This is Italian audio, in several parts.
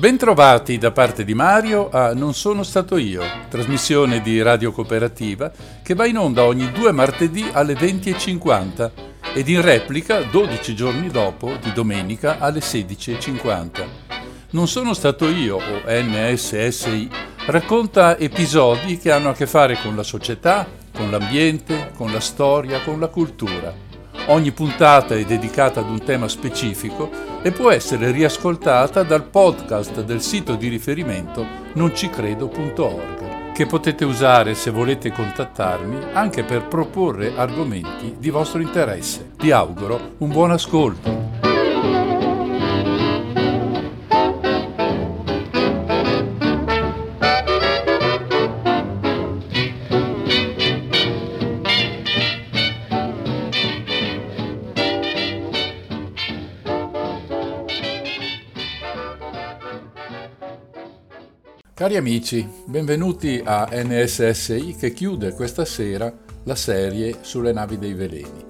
Bentrovati da parte di Mario a Non sono stato io, trasmissione di Radio Cooperativa che va in onda ogni due martedì alle 20.50 ed in replica 12 giorni dopo, di domenica, alle 16.50. Non sono stato io, o NSSI, racconta episodi che hanno a che fare con la società, con l'ambiente, con la storia, con la cultura Ogni puntata è dedicata ad un tema specifico e può essere riascoltata dal podcast del sito di riferimento noncicredo.org, che potete usare se volete contattarmi anche per proporre argomenti di vostro interesse. Vi auguro un buon ascolto. Cari amici, benvenuti a NSSI che chiude questa sera la serie sulle navi dei veleni.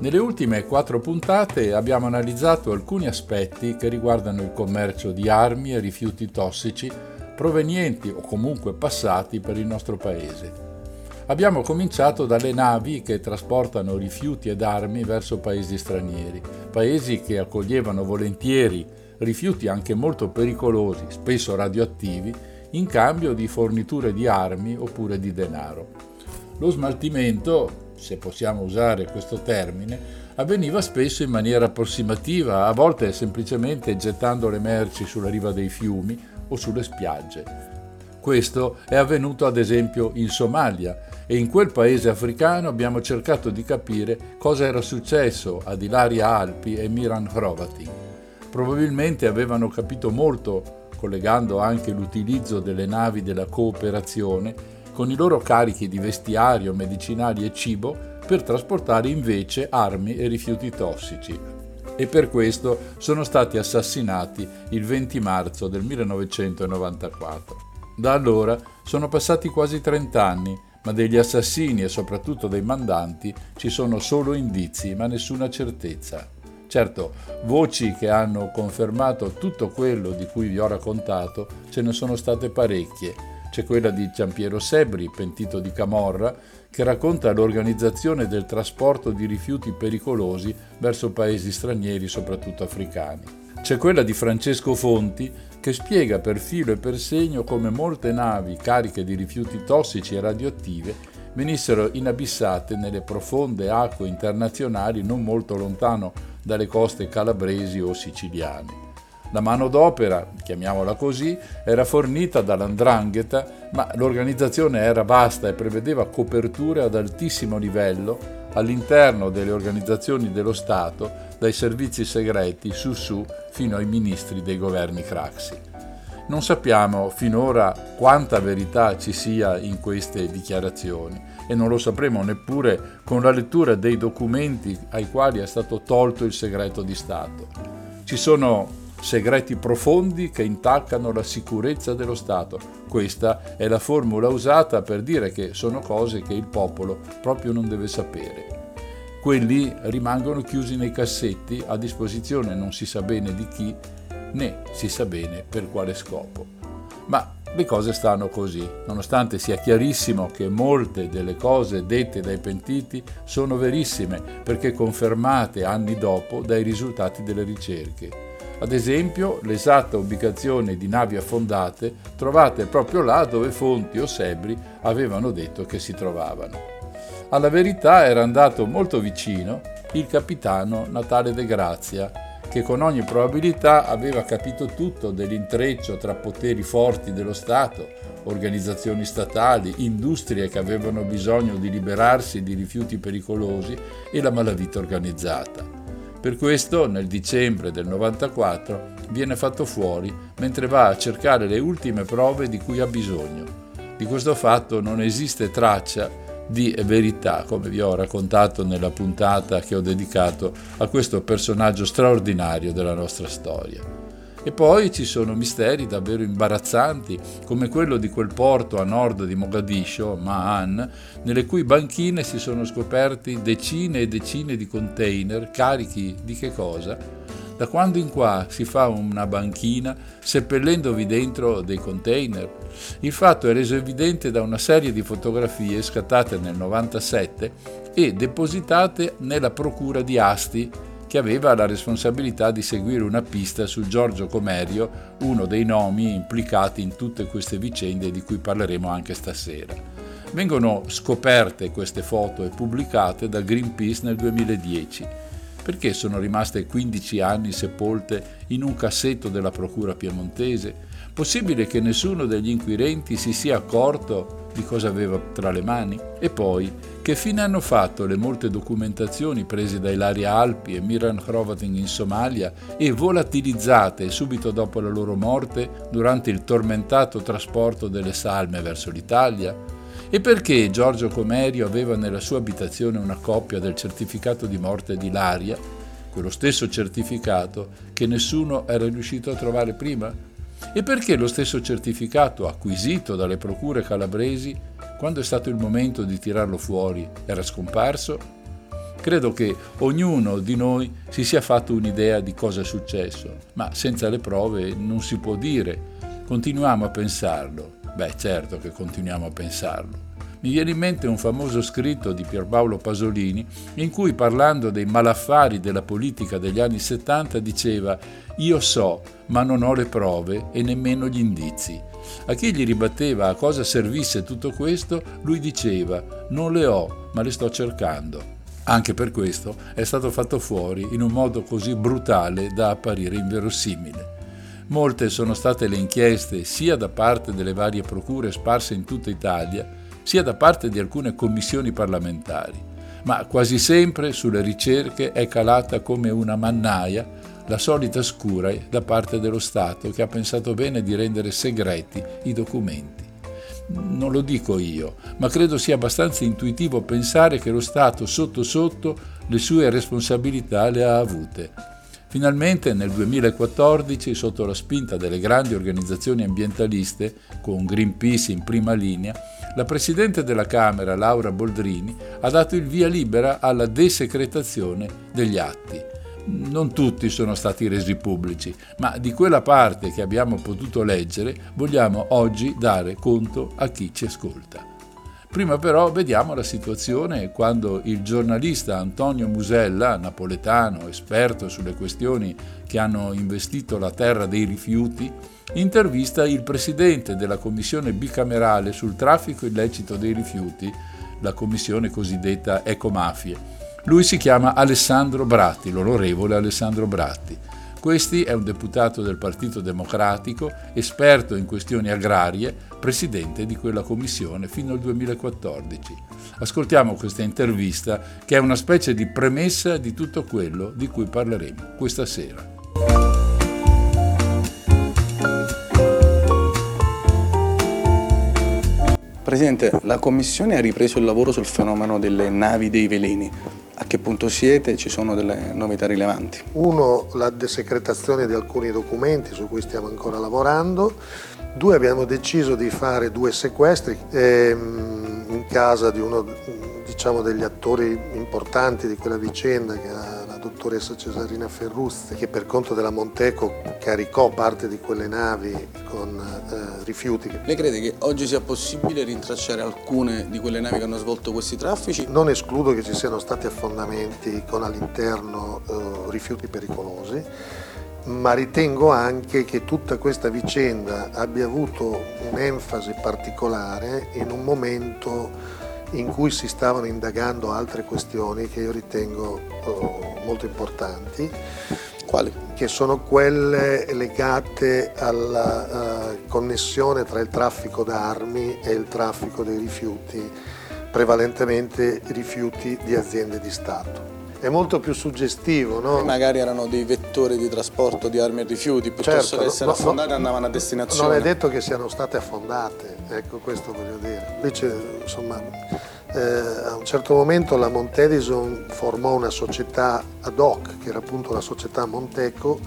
Nelle ultime quattro puntate abbiamo analizzato alcuni aspetti che riguardano il commercio di armi e rifiuti tossici provenienti o comunque passati per il nostro paese. Abbiamo cominciato dalle navi che trasportano rifiuti ed armi verso paesi stranieri, paesi che accoglievano volentieri rifiuti anche molto pericolosi, spesso radioattivi, in cambio di forniture di armi oppure di denaro. Lo smaltimento, se possiamo usare questo termine, avveniva spesso in maniera approssimativa, a volte semplicemente gettando le merci sulla riva dei fiumi o sulle spiagge. Questo è avvenuto ad esempio in Somalia e in quel paese africano abbiamo cercato di capire cosa era successo ad Ilaria Alpi e Miran Hrovati. Probabilmente avevano capito molto collegando anche l'utilizzo delle navi della cooperazione con i loro carichi di vestiario, medicinali e cibo per trasportare invece armi e rifiuti tossici. E per questo sono stati assassinati il 20 marzo del 1994. Da allora sono passati quasi 30 anni, ma degli assassini e soprattutto dei mandanti ci sono solo indizi, ma nessuna certezza. Certo, voci che hanno confermato tutto quello di cui vi ho raccontato ce ne sono state parecchie. C'è quella di Giampiero Sebri, pentito di Camorra, che racconta l'organizzazione del trasporto di rifiuti pericolosi verso paesi stranieri, soprattutto africani. C'è quella di Francesco Fonti, che spiega per filo e per segno come molte navi cariche di rifiuti tossici e radioattive venissero inabissate nelle profonde acque internazionali non molto lontano dalle coste calabresi o siciliane. La manodopera, chiamiamola così, era fornita dall'andrangheta, ma l'organizzazione era vasta e prevedeva coperture ad altissimo livello all'interno delle organizzazioni dello Stato, dai servizi segreti su fino ai ministri dei governi Craxi. Non sappiamo finora quanta verità ci sia in queste dichiarazioni e non lo sapremo neppure con la lettura dei documenti ai quali è stato tolto il segreto di Stato. Ci sono segreti profondi che intaccano la sicurezza dello Stato. Questa è la formula usata per dire che sono cose che il popolo proprio non deve sapere. Quelli rimangono chiusi nei cassetti a disposizione non si sa bene di chi né si sa bene per quale scopo. Ma le cose stanno così, nonostante sia chiarissimo che molte delle cose dette dai pentiti sono verissime perché confermate anni dopo dai risultati delle ricerche. Ad esempio, l'esatta ubicazione di navi affondate trovate proprio là dove Fonti o Sebri avevano detto che si trovavano. Alla verità era andato molto vicino il capitano Natale De Grazia, che con ogni probabilità aveva capito tutto dell'intreccio tra poteri forti dello Stato, organizzazioni statali, industrie che avevano bisogno di liberarsi di rifiuti pericolosi e la malavita organizzata. Per questo nel dicembre del 94 viene fatto fuori mentre va a cercare le ultime prove di cui ha bisogno. Di questo fatto non esiste traccia di verità, come vi ho raccontato nella puntata che ho dedicato a questo personaggio straordinario della nostra storia. E poi ci sono misteri davvero imbarazzanti, come quello di quel porto a nord di Mogadiscio, Ma'an, nelle cui banchine si sono scoperti decine e decine di container carichi di che cosa? Da quando in qua si fa una banchina seppellendovi dentro dei container? Il fatto è reso evidente da una serie di fotografie scattate nel 97 e depositate nella procura di Asti che aveva la responsabilità di seguire una pista su Giorgio Comerio, uno dei nomi implicati in tutte queste vicende di cui parleremo anche stasera. Vengono scoperte queste foto e pubblicate da Greenpeace nel 2010. Perché sono rimaste 15 anni sepolte in un cassetto della Procura piemontese? Possibile che nessuno degli inquirenti si sia accorto di cosa aveva tra le mani? E poi, che fine hanno fatto le molte documentazioni prese da Ilaria Alpi e Miran Hrovatin in Somalia e volatilizzate subito dopo la loro morte durante il tormentato trasporto delle salme verso l'Italia? E perché Giorgio Comerio aveva nella sua abitazione una copia del certificato di morte di Ilaria, quello stesso certificato che nessuno era riuscito a trovare prima? E perché lo stesso certificato acquisito dalle procure calabresi, quando è stato il momento di tirarlo fuori, era scomparso? Credo che ognuno di noi si sia fatto un'idea di cosa è successo, ma senza le prove non si può dire. Continuiamo a pensarlo. Beh, certo che continuiamo a pensarlo. Mi viene in mente un famoso scritto di Pierpaolo Pasolini in cui parlando dei malaffari della politica degli anni 70 diceva io so, ma non ho le prove e nemmeno gli indizi. A chi gli ribatteva a cosa servisse tutto questo, lui diceva non le ho, ma le sto cercando. Anche per questo è stato fatto fuori in un modo così brutale da apparire inverosimile. Molte sono state le inchieste sia da parte delle varie procure sparse in tutta Italia, sia da parte di alcune commissioni parlamentari, ma quasi sempre sulle ricerche è calata come una mannaia la solita scura da parte dello Stato che ha pensato bene di rendere segreti i documenti. Non lo dico io, ma credo sia abbastanza intuitivo pensare che lo Stato sotto sotto le sue responsabilità le ha avute Finalmente nel 2014, sotto la spinta delle grandi organizzazioni ambientaliste, con Greenpeace in prima linea, la Presidente della Camera, Laura Boldrini, ha dato il via libera alla desecretazione degli atti. Non tutti sono stati resi pubblici, ma di quella parte che abbiamo potuto leggere vogliamo oggi dare conto a chi ci ascolta. Prima però vediamo la situazione quando il giornalista Antonio Musella, napoletano, esperto sulle questioni che hanno investito la terra dei rifiuti, intervista il presidente della commissione bicamerale sul traffico illecito dei rifiuti, la commissione cosiddetta Ecomafie. Lui si chiama Alessandro Bratti, l'onorevole Alessandro Bratti. Questi è un deputato del Partito Democratico, esperto in questioni agrarie, presidente di quella commissione fino al 2014. Ascoltiamo questa intervista che è una specie di premessa di tutto quello di cui parleremo questa sera. Presidente, la Commissione ha ripreso il lavoro sul fenomeno delle navi dei veleni. A che punto siete? Ci sono delle novità rilevanti? Uno, la desecretazione di alcuni documenti su cui stiamo ancora lavorando. Due, abbiamo deciso di fare due sequestri ehm, in casa di uno diciamo, degli attori importanti di quella vicenda che era dottoressa Cesarina Ferruzzi che per conto della Monteco caricò parte di quelle navi con eh, rifiuti. Lei crede che oggi sia possibile rintracciare alcune di quelle navi che hanno svolto questi traffici? Non escludo che ci siano stati affondamenti con all'interno eh, rifiuti pericolosi ma ritengo anche che tutta questa vicenda abbia avuto un'enfasi particolare in un momento in cui si stavano indagando altre questioni che io ritengo oh, molto importanti. Quali? Che sono quelle legate alla uh, connessione tra il traffico d'armi e il traffico dei rifiuti, prevalentemente rifiuti di aziende di Stato è molto più suggestivo. No? Magari erano dei vettori di trasporto di armi e rifiuti, piuttosto certo, che essere no, affondate andavano a destinazione. Non è detto che siano state affondate, ecco questo voglio dire. Invece, insomma, eh, a un certo momento la Montedison formò una società ad hoc, che era appunto la società Monteco,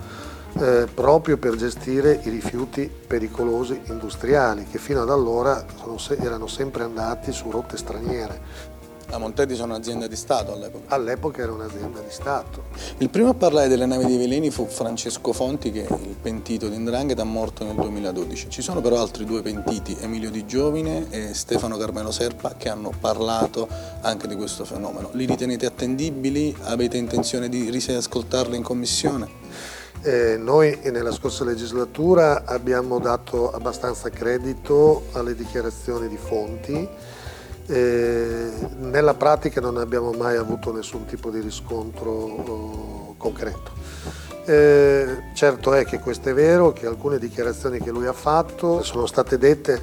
eh, proprio per gestire i rifiuti pericolosi industriali, che fino ad allora se- erano sempre andati su rotte straniere. La Montedi sono un'azienda di Stato all'epoca? All'epoca era un'azienda di Stato. Il primo a parlare delle navi dei veleni fu Francesco Fonti, che è il pentito di Ndrangheta, morto nel 2012. Ci sono però altri due pentiti, Emilio Di Giovine e Stefano Carmelo Serpa, che hanno parlato anche di questo fenomeno. Li ritenete attendibili? Avete intenzione di risascoltarli in commissione? Eh, noi nella scorsa legislatura abbiamo dato abbastanza credito alle dichiarazioni di fonti eh, nella pratica non abbiamo mai avuto nessun tipo di riscontro oh, concreto. Eh, certo è che questo è vero, che alcune dichiarazioni che lui ha fatto sono state dette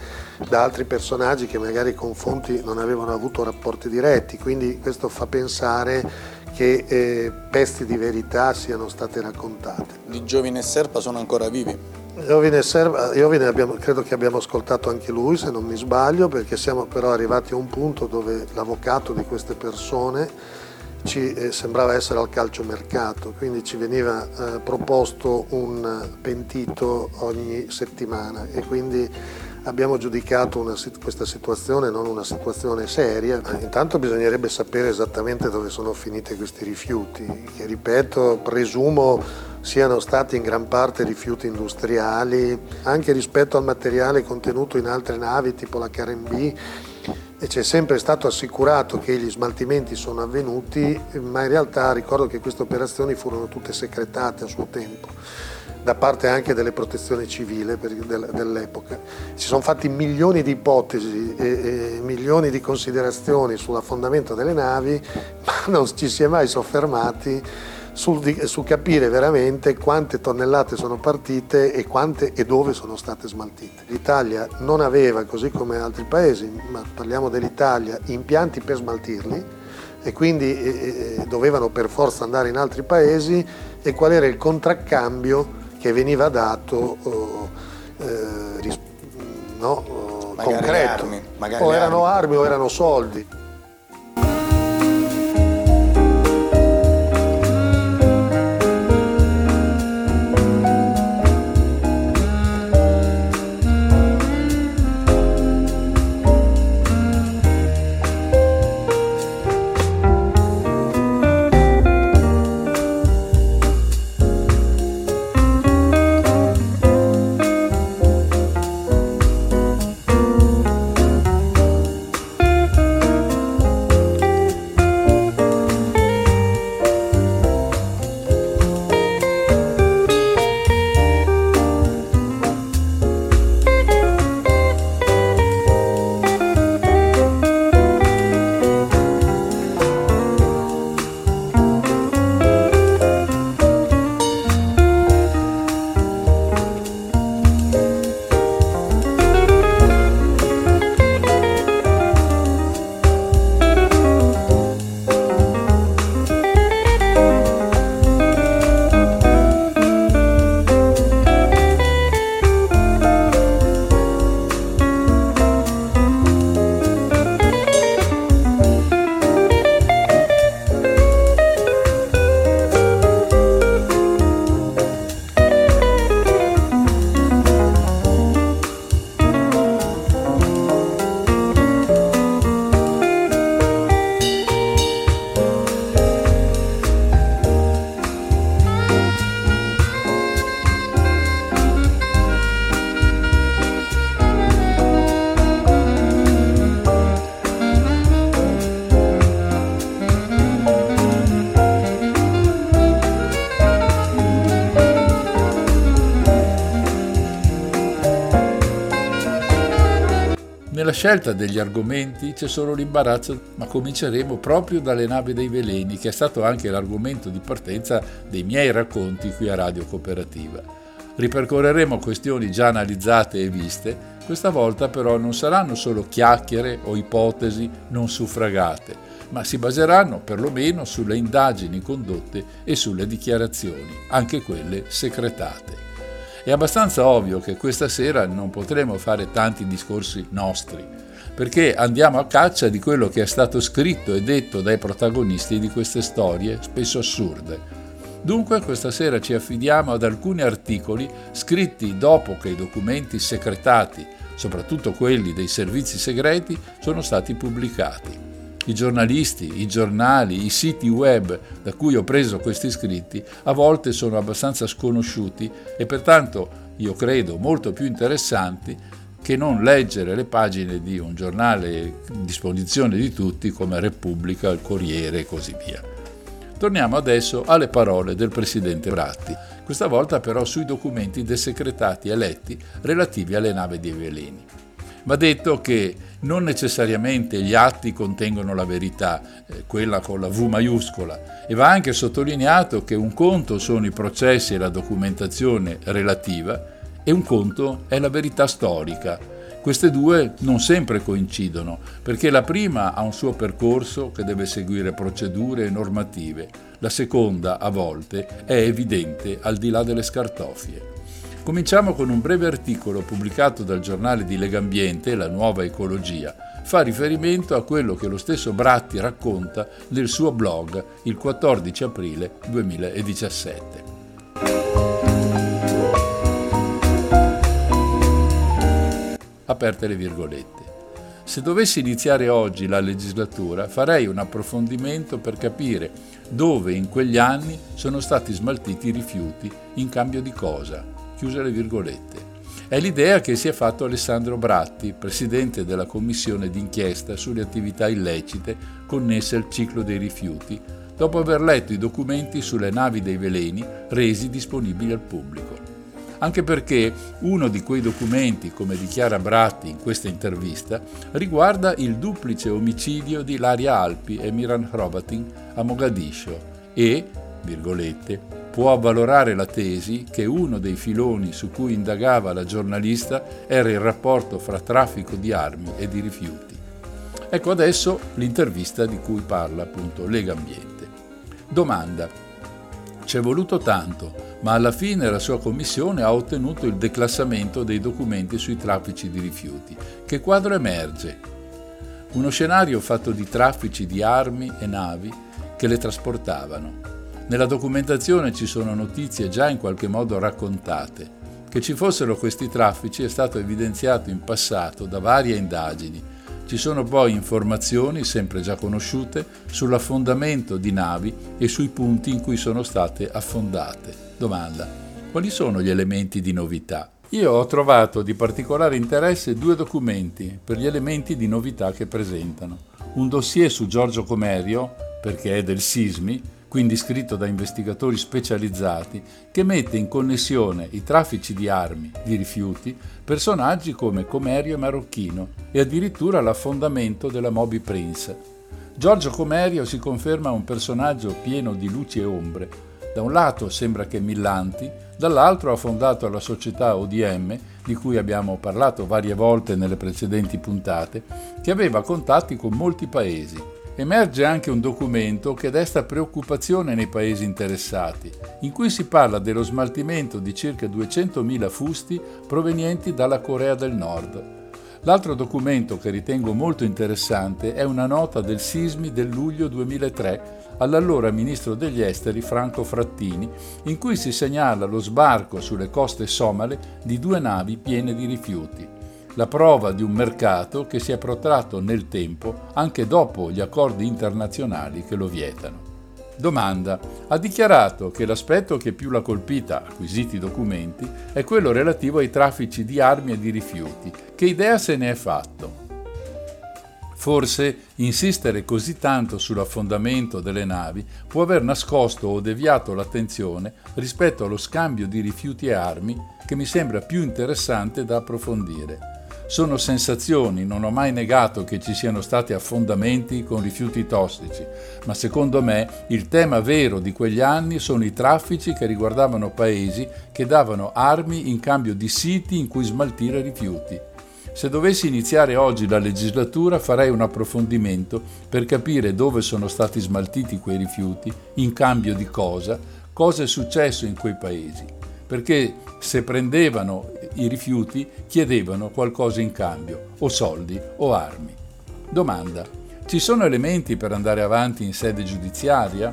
da altri personaggi che magari con fonti non avevano avuto rapporti diretti, quindi questo fa pensare che eh, pezzi di verità siano state raccontate. Di Giovine e Serpa sono ancora vivi? Iovine, Serva, Iovine abbiamo, credo che abbiamo ascoltato anche lui, se non mi sbaglio, perché siamo però arrivati a un punto dove l'avvocato di queste persone ci eh, sembrava essere al calciomercato, quindi ci veniva eh, proposto un pentito ogni settimana e quindi abbiamo giudicato una, questa situazione non una situazione seria. Intanto bisognerebbe sapere esattamente dove sono finiti questi rifiuti, che ripeto, presumo siano stati in gran parte rifiuti industriali, anche rispetto al materiale contenuto in altre navi tipo la KRMB e ci sempre stato assicurato che gli smaltimenti sono avvenuti, ma in realtà ricordo che queste operazioni furono tutte secretate a suo tempo da parte anche delle protezioni civili dell'epoca. Si sono fatti milioni di ipotesi e, milioni di considerazioni sull'affondamento delle navi, ma non ci si è mai soffermati su, su, capire veramente quante tonnellate sono partite e quante e dove sono state smaltite. L'Italia non aveva, così come altri paesi, ma parliamo dell'Italia, impianti per smaltirli e quindi eh, eh dovevano per forza andare in altri paesi e qual era il contraccambio che veniva dato eh, no, concreto. Armi, o erano armi o erano soldi. Nella scelta degli argomenti c'è solo l'imbarazzo, ma cominceremo proprio dalle navi dei veleni, che è stato anche l'argomento di partenza dei miei racconti qui a Radio Cooperativa. Ripercorreremo questioni già analizzate e viste, questa volta però non saranno solo chiacchiere o ipotesi non suffragate, ma si baseranno perlomeno sulle indagini condotte e sulle dichiarazioni, anche quelle secretate. È abbastanza ovvio che questa sera non potremo fare tanti discorsi nostri, perché andiamo a caccia di quello che è stato scritto e detto dai protagonisti di queste storie, spesso assurde. Dunque questa sera ci affidiamo ad alcuni articoli scritti dopo che i documenti secretati, soprattutto quelli dei servizi segreti, sono stati pubblicati. I giornalisti, i giornali, i siti web da cui ho preso questi scritti a volte sono abbastanza sconosciuti e pertanto io credo molto più interessanti che non leggere le pagine di un giornale a disposizione di tutti come Repubblica, il Corriere e così via. Torniamo adesso alle parole del presidente Bratti, questa volta però sui documenti desecretati e letti relativi alle navi dei veleni. Va detto che non necessariamente gli atti contengono la verità, eh, quella con la V maiuscola, e va anche sottolineato che un conto sono i processi e la documentazione relativa e un conto è la verità storica. Queste due non sempre coincidono, perché la prima ha un suo percorso che deve seguire procedure e normative, la seconda, a volte, è evidente al di là delle scartoffie. Cominciamo con un breve articolo pubblicato dal giornale di Legambiente, La Nuova Ecologia. Fa riferimento a quello che lo stesso Bratti racconta nel suo blog il 14 aprile 2017. Aperte le virgolette. Se dovessi iniziare oggi la legislatura farei un approfondimento per capire dove in quegli anni sono stati smaltiti i rifiuti, in cambio di cosa, chiuse le virgolette. È l'idea che si è fatto Alessandro Bratti, presidente della commissione d'inchiesta sulle attività illecite connesse al ciclo dei rifiuti, dopo aver letto i documenti sulle navi dei veleni resi disponibili al pubblico. Anche perché uno di quei documenti, come dichiara Bratti in questa intervista, riguarda il duplice omicidio di Laria Alpi e Miran Hrovatin a Mogadiscio e, virgolette, può avvalorare la tesi che uno dei filoni su cui indagava la giornalista era il rapporto fra traffico di armi e di rifiuti. Ecco adesso l'intervista di cui parla appunto Lega Ambiente. Domanda. Ci è voluto tanto, ma alla fine la sua commissione ha ottenuto il declassamento dei documenti sui traffici di rifiuti. Che quadro emerge? Uno scenario fatto di traffici di armi e navi che le trasportavano, nella documentazione ci sono notizie già in qualche modo raccontate. Che ci fossero questi traffici è stato evidenziato in passato da varie indagini. Ci sono poi informazioni, sempre già conosciute, sull'affondamento di navi e sui punti in cui sono state affondate. Domanda. Quali sono gli elementi di novità? Io ho trovato di particolare interesse due documenti per gli elementi di novità che presentano. Un dossier su Giorgio Comerio, perché è del Sismi, quindi scritto da investigatori specializzati, che mette in connessione i traffici di armi, di rifiuti, personaggi come Comerio e Marocchino e addirittura l'affondamento della Moby Prince. Giorgio Comerio si conferma un personaggio pieno di luci e ombre. Da un lato sembra che Millanti, dall'altro ha fondato la società ODM, di cui abbiamo parlato varie volte nelle precedenti puntate, che aveva contatti con molti paesi emerge anche un documento che desta preoccupazione nei paesi interessati, in cui si parla dello smaltimento di circa 200.000 fusti provenienti dalla Corea del Nord. L'altro documento che ritengo molto interessante è una nota del sismi del luglio 2003 all'allora ministro degli esteri Franco Frattini, in cui si segnala lo sbarco sulle coste somale di due navi piene di rifiuti la prova di un mercato che si è protratto nel tempo anche dopo gli accordi internazionali che lo vietano. Domanda. Ha dichiarato che l'aspetto che più l'ha colpita, acquisiti i documenti, è quello relativo ai traffici di armi e di rifiuti. Che idea se ne è fatto? Forse insistere così tanto sull'affondamento delle navi può aver nascosto o deviato l'attenzione rispetto allo scambio di rifiuti e armi che mi sembra più interessante da approfondire. Sono sensazioni, non ho mai negato che ci siano stati affondamenti con rifiuti tossici, ma secondo me il tema vero di quegli anni sono i traffici che riguardavano paesi che davano armi in cambio di siti in cui smaltire rifiuti. Se dovessi iniziare oggi la legislatura farei un approfondimento per capire dove sono stati smaltiti quei rifiuti, in cambio di cosa, cosa è successo in quei paesi. Perché se prendevano i rifiuti chiedevano qualcosa in cambio, o soldi o armi. Domanda. Ci sono elementi per andare avanti in sede giudiziaria?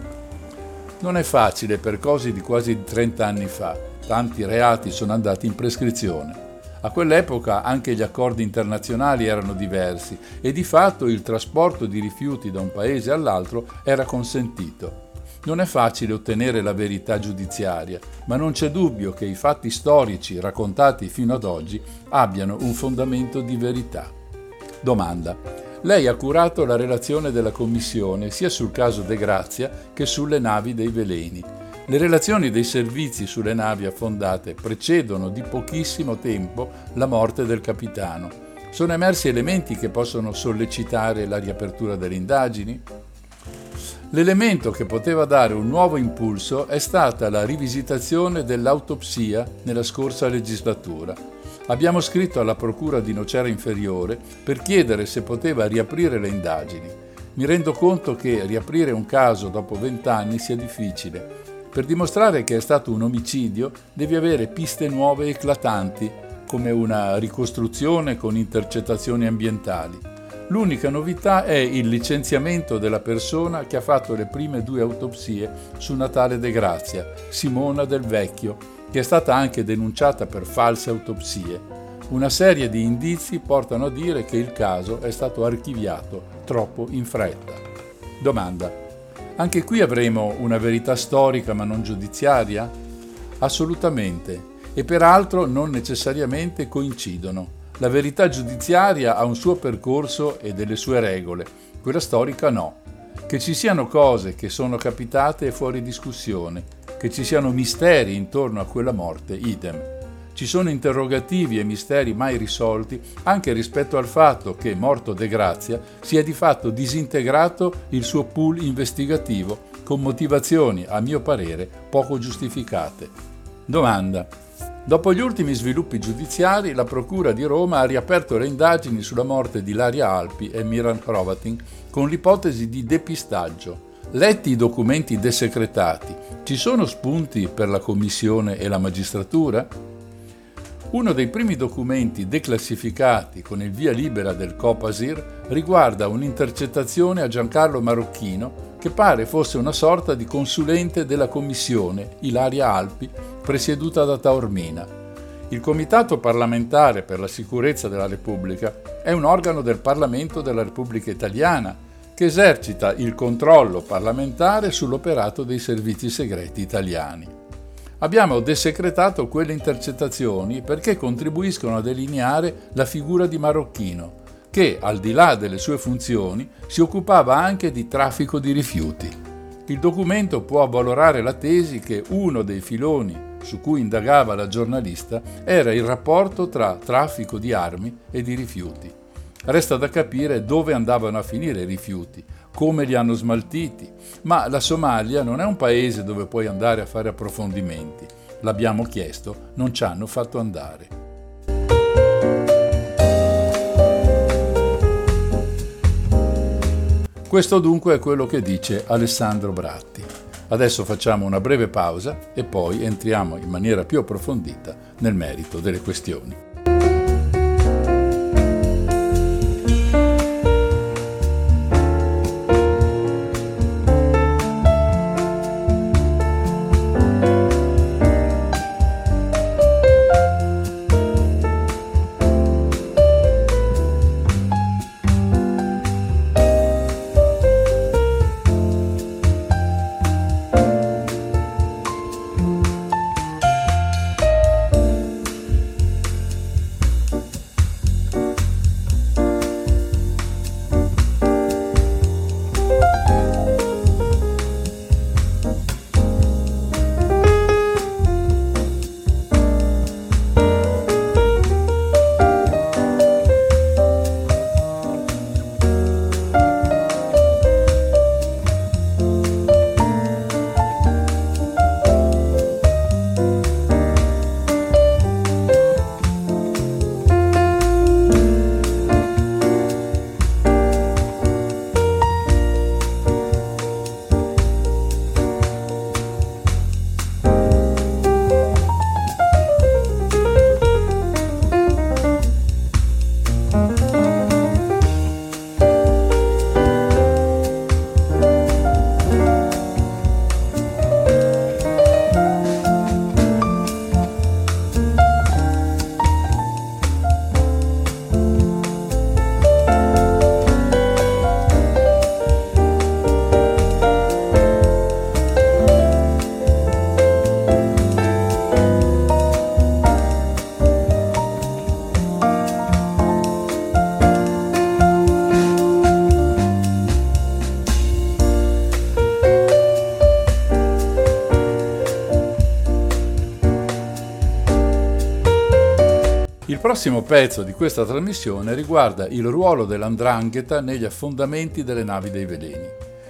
Non è facile per cose di quasi 30 anni fa. Tanti reati sono andati in prescrizione. A quell'epoca anche gli accordi internazionali erano diversi e di fatto il trasporto di rifiuti da un paese all'altro era consentito. Non è facile ottenere la verità giudiziaria, ma non c'è dubbio che i fatti storici raccontati fino ad oggi abbiano un fondamento di verità. Domanda. Lei ha curato la relazione della Commissione sia sul caso De Grazia che sulle navi dei veleni. Le relazioni dei servizi sulle navi affondate precedono di pochissimo tempo la morte del capitano. Sono emersi elementi che possono sollecitare la riapertura delle indagini? L'elemento che poteva dare un nuovo impulso è stata la rivisitazione dell'autopsia nella scorsa legislatura. Abbiamo scritto alla Procura di Nocera Inferiore per chiedere se poteva riaprire le indagini. Mi rendo conto che riaprire un caso dopo vent'anni sia difficile. Per dimostrare che è stato un omicidio devi avere piste nuove eclatanti, come una ricostruzione con intercettazioni ambientali. L'unica novità è il licenziamento della persona che ha fatto le prime due autopsie su Natale De Grazia, Simona Del Vecchio, che è stata anche denunciata per false autopsie. Una serie di indizi portano a dire che il caso è stato archiviato troppo in fretta. Domanda. Anche qui avremo una verità storica ma non giudiziaria? Assolutamente, e peraltro non necessariamente coincidono. La verità giudiziaria ha un suo percorso e delle sue regole, quella storica no. Che ci siano cose che sono capitate è fuori discussione, che ci siano misteri intorno a quella morte, idem. Ci sono interrogativi e misteri mai risolti anche rispetto al fatto che, morto De Grazia, sia di fatto disintegrato il suo pool investigativo con motivazioni, a mio parere, poco giustificate. Domanda. Dopo gli ultimi sviluppi giudiziari, la Procura di Roma ha riaperto le indagini sulla morte di Laria Alpi e Miran Hrovatin con l'ipotesi di depistaggio. Letti i documenti desecretati, ci sono spunti per la Commissione e la magistratura? Uno dei primi documenti declassificati con il via libera del Copasir riguarda un'intercettazione a Giancarlo Marocchino che pare fosse una sorta di consulente della commissione Ilaria Alpi presieduta da Taormina. Il Comitato parlamentare per la sicurezza della Repubblica è un organo del Parlamento della Repubblica Italiana che esercita il controllo parlamentare sull'operato dei servizi segreti italiani. Abbiamo desecretato quelle intercettazioni perché contribuiscono a delineare la figura di Marocchino, che, al di là delle sue funzioni, si occupava anche di traffico di rifiuti. Il documento può avvalorare la tesi che uno dei filoni su cui indagava la giornalista era il rapporto tra traffico di armi e di rifiuti. Resta da capire dove andavano a finire i rifiuti, come li hanno smaltiti, ma la Somalia non è un paese dove puoi andare a fare approfondimenti. L'abbiamo chiesto, non ci hanno fatto andare. Questo dunque è quello che dice Alessandro Bratti. Adesso facciamo una breve pausa e poi entriamo in maniera più approfondita nel merito delle questioni. Prossimo pezzo di questa trasmissione riguarda il ruolo dell'andrangheta negli affondamenti delle navi dei veleni.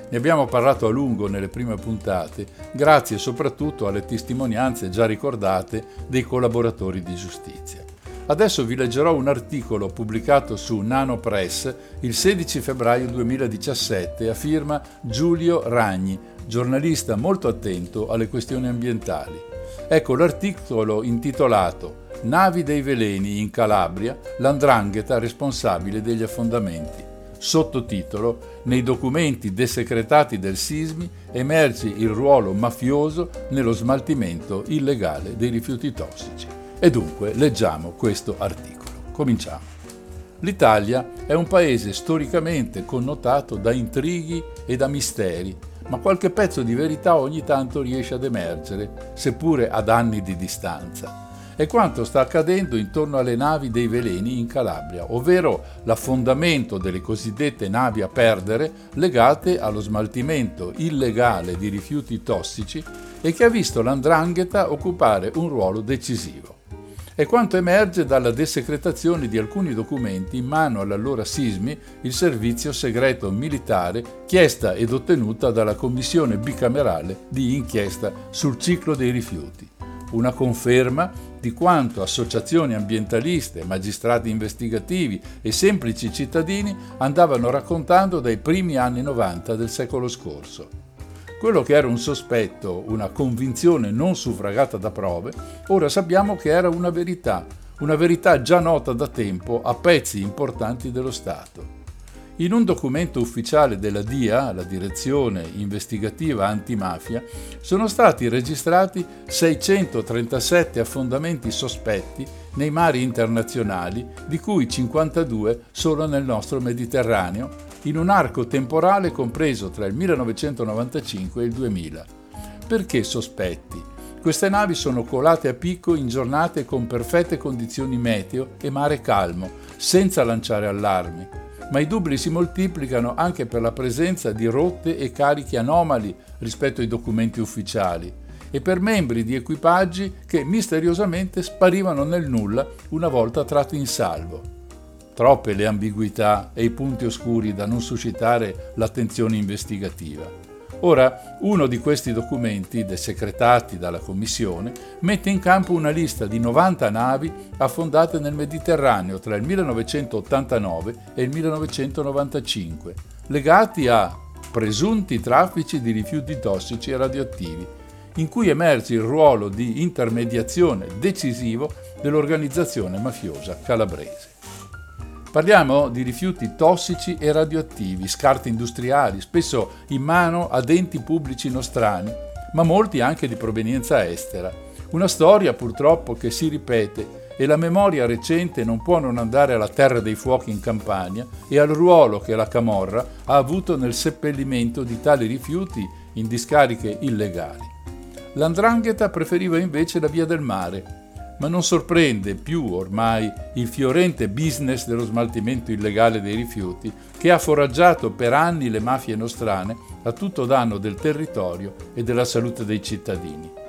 Ne abbiamo parlato a lungo nelle prime puntate, grazie soprattutto alle testimonianze già ricordate dei collaboratori di giustizia. Adesso vi leggerò un articolo pubblicato su Nano Press il 16 febbraio 2017 a firma Giulio Ragni, giornalista molto attento alle questioni ambientali. Ecco l'articolo intitolato Navi dei veleni in Calabria, l'andrangheta responsabile degli affondamenti. Sottotitolo Nei documenti desecretati del sismi emerge il ruolo mafioso nello smaltimento illegale dei rifiuti tossici. E dunque leggiamo questo articolo. Cominciamo. L'Italia è un paese storicamente connotato da intrighi e da misteri, ma qualche pezzo di verità ogni tanto riesce ad emergere, seppure ad anni di distanza è quanto sta accadendo intorno alle navi dei veleni in Calabria, ovvero l'affondamento delle cosiddette navi a perdere legate allo smaltimento illegale di rifiuti tossici e che ha visto l'andrangheta occupare un ruolo decisivo. È quanto emerge dalla desecretazione di alcuni documenti in mano all'allora Sismi, il servizio segreto militare, chiesta ed ottenuta dalla Commissione bicamerale di inchiesta sul ciclo dei rifiuti una conferma di quanto associazioni ambientaliste, magistrati investigativi e semplici cittadini andavano raccontando dai primi anni 90 del secolo scorso. Quello che era un sospetto, una convinzione non suffragata da prove, ora sappiamo che era una verità, una verità già nota da tempo a pezzi importanti dello Stato. In un documento ufficiale della DIA, la Direzione Investigativa Antimafia, sono stati registrati 637 affondamenti sospetti nei mari internazionali, di cui 52 solo nel nostro Mediterraneo, in un arco temporale compreso tra il 1995 e il 2000. Perché sospetti? Queste navi sono colate a picco in giornate con perfette condizioni meteo e mare calmo, senza lanciare allarmi ma i dubbi si moltiplicano anche per la presenza di rotte e carichi anomali rispetto ai documenti ufficiali e per membri di equipaggi che misteriosamente sparivano nel nulla una volta tratti in salvo. Troppe le ambiguità e i punti oscuri da non suscitare l'attenzione investigativa. Ora, uno di questi documenti, desecretati dalla Commissione, mette in campo una lista di 90 navi affondate nel Mediterraneo tra il 1989 e il 1995, legati a presunti traffici di rifiuti tossici e radioattivi, in cui emerge il ruolo di intermediazione decisivo dell'organizzazione mafiosa calabrese. Parliamo di rifiuti tossici e radioattivi, scarti industriali, spesso in mano ad enti pubblici nostrani, ma molti anche di provenienza estera. Una storia purtroppo che si ripete e la memoria recente non può non andare alla terra dei fuochi in Campania e al ruolo che la Camorra ha avuto nel seppellimento di tali rifiuti in discariche illegali. L'Andrangheta preferiva invece la via del mare, ma non sorprende più ormai il fiorente business dello smaltimento illegale dei rifiuti che ha foraggiato per anni le mafie nostrane a tutto danno del territorio e della salute dei cittadini.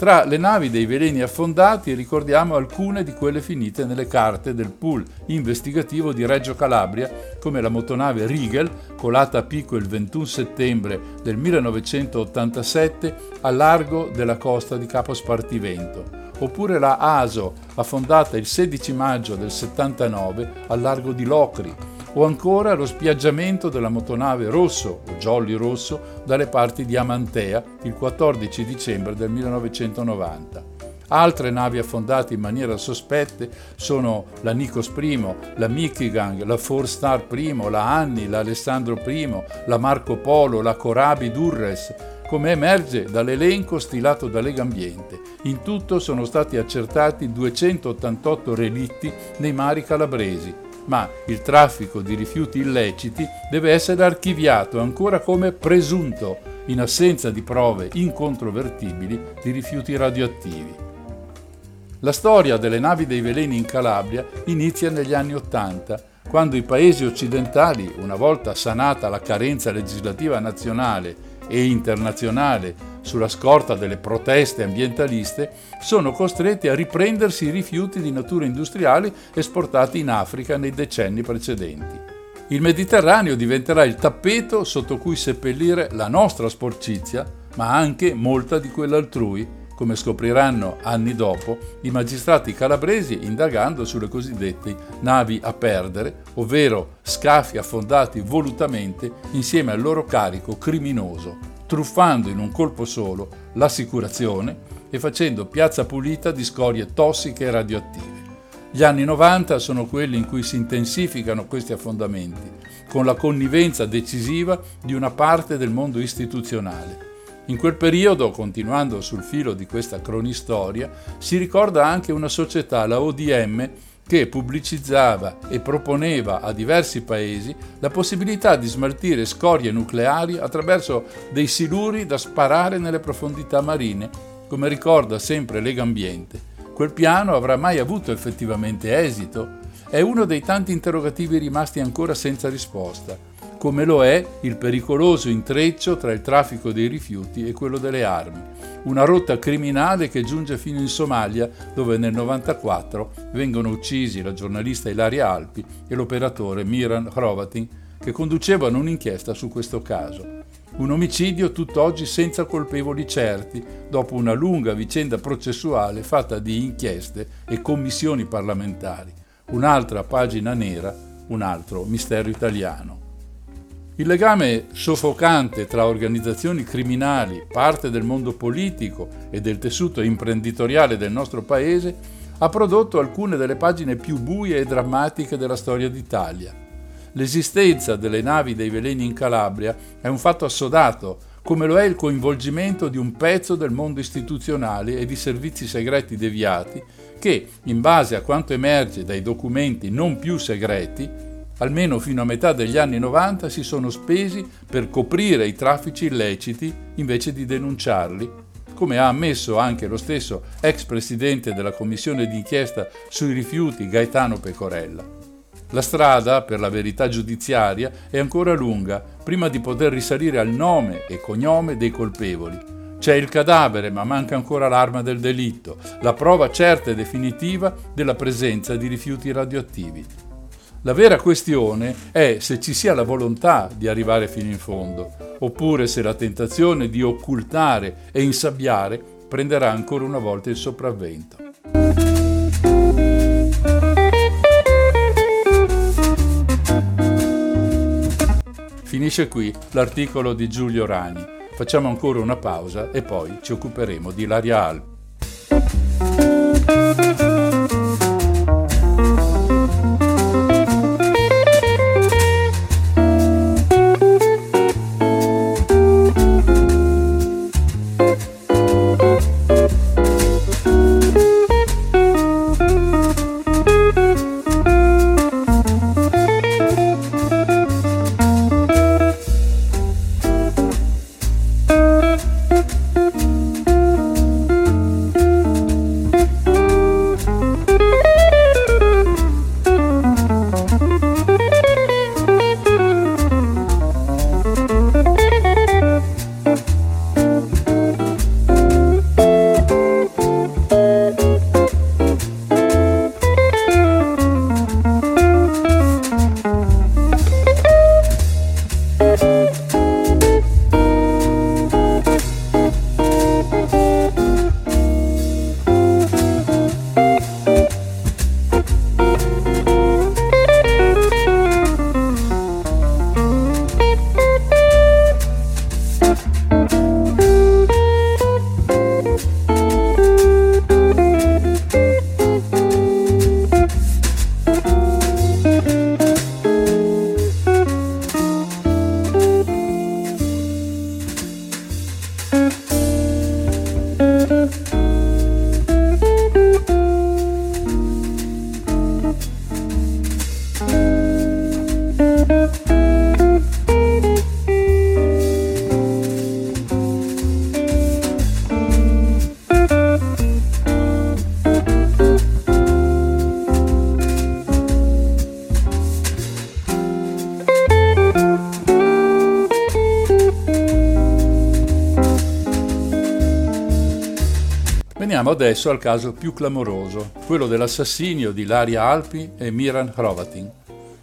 Tra le navi dei veleni affondati ricordiamo alcune di quelle finite nelle carte del pool investigativo di Reggio Calabria, come la motonave Riegel, colata a picco il 21 settembre del 1987 a largo della costa di Capo Spartivento, oppure la ASO, affondata il 16 maggio del 79 al largo di Locri, o ancora lo spiaggiamento della motonave Rosso o Jolly Rosso dalle parti di Amantea il 14 dicembre del 1990. Altre navi affondate in maniera sospetta sono la Nikos I, la Michigan, la Four Star I, la Anni, la Alessandro I, la Marco Polo, la Corabi Durres, come emerge dall'elenco stilato da Lega Ambiente. In tutto sono stati accertati 288 relitti nei mari calabresi, ma il traffico di rifiuti illeciti deve essere archiviato ancora come presunto in assenza di prove incontrovertibili di rifiuti radioattivi. La storia delle navi dei veleni in Calabria inizia negli anni Ottanta, quando i paesi occidentali, una volta sanata la carenza legislativa nazionale e internazionale sulla scorta delle proteste ambientaliste, sono costretti a riprendersi i rifiuti di natura industriale esportati in Africa nei decenni precedenti. Il Mediterraneo diventerà il tappeto sotto cui seppellire la nostra sporcizia, ma anche molta di quella altrui, come scopriranno anni dopo i magistrati calabresi indagando sulle cosiddette navi a perdere, ovvero scafi affondati volutamente insieme al loro carico criminoso, truffando in un colpo solo l'assicurazione e facendo piazza pulita di scorie tossiche e radioattive. Gli anni 90 sono quelli in cui si intensificano questi affondamenti, con la connivenza decisiva di una parte del mondo istituzionale. In quel periodo, continuando sul filo di questa cronistoria, si ricorda anche una società, la ODM, che pubblicizzava e proponeva a diversi paesi la possibilità di smaltire scorie nucleari attraverso dei siluri da sparare nelle profondità marine, come ricorda sempre Lega Ambiente quel piano avrà mai avuto effettivamente esito? È uno dei tanti interrogativi rimasti ancora senza risposta, come lo è il pericoloso intreccio tra il traffico dei rifiuti e quello delle armi, una rotta criminale che giunge fino in Somalia, dove nel 1994 vengono uccisi la giornalista Ilaria Alpi e l'operatore Miran Hrovatin, che conducevano un'inchiesta su questo caso. Un omicidio tutt'oggi senza colpevoli certi, dopo una lunga vicenda processuale fatta di inchieste e commissioni parlamentari. Un'altra pagina nera, un altro mistero italiano. Il legame soffocante tra organizzazioni criminali, parte del mondo politico e del tessuto imprenditoriale del nostro paese ha prodotto alcune delle pagine più buie e drammatiche della storia d'Italia. L'esistenza delle navi dei veleni in Calabria è un fatto assodato, come lo è il coinvolgimento di un pezzo del mondo istituzionale e di servizi segreti deviati che, in base a quanto emerge dai documenti non più segreti, almeno fino a metà degli anni 90 si sono spesi per coprire i traffici illeciti invece di denunciarli, come ha ammesso anche lo stesso ex presidente della commissione d'inchiesta sui rifiuti Gaetano Pecorella. La strada per la verità giudiziaria è ancora lunga prima di poter risalire al nome e cognome dei colpevoli. C'è il cadavere, ma manca ancora l'arma del delitto, la prova certa e definitiva della presenza di rifiuti radioattivi. La vera questione è se ci sia la volontà di arrivare fino in fondo, oppure se la tentazione di occultare e insabbiare prenderà ancora una volta il sopravvento. Finisce qui l'articolo di Giulio Rani. Facciamo ancora una pausa e poi ci occuperemo di Laria Alp. Adesso al caso più clamoroso, quello dell'assassinio di Laria Alpi e Miran Hrovatin.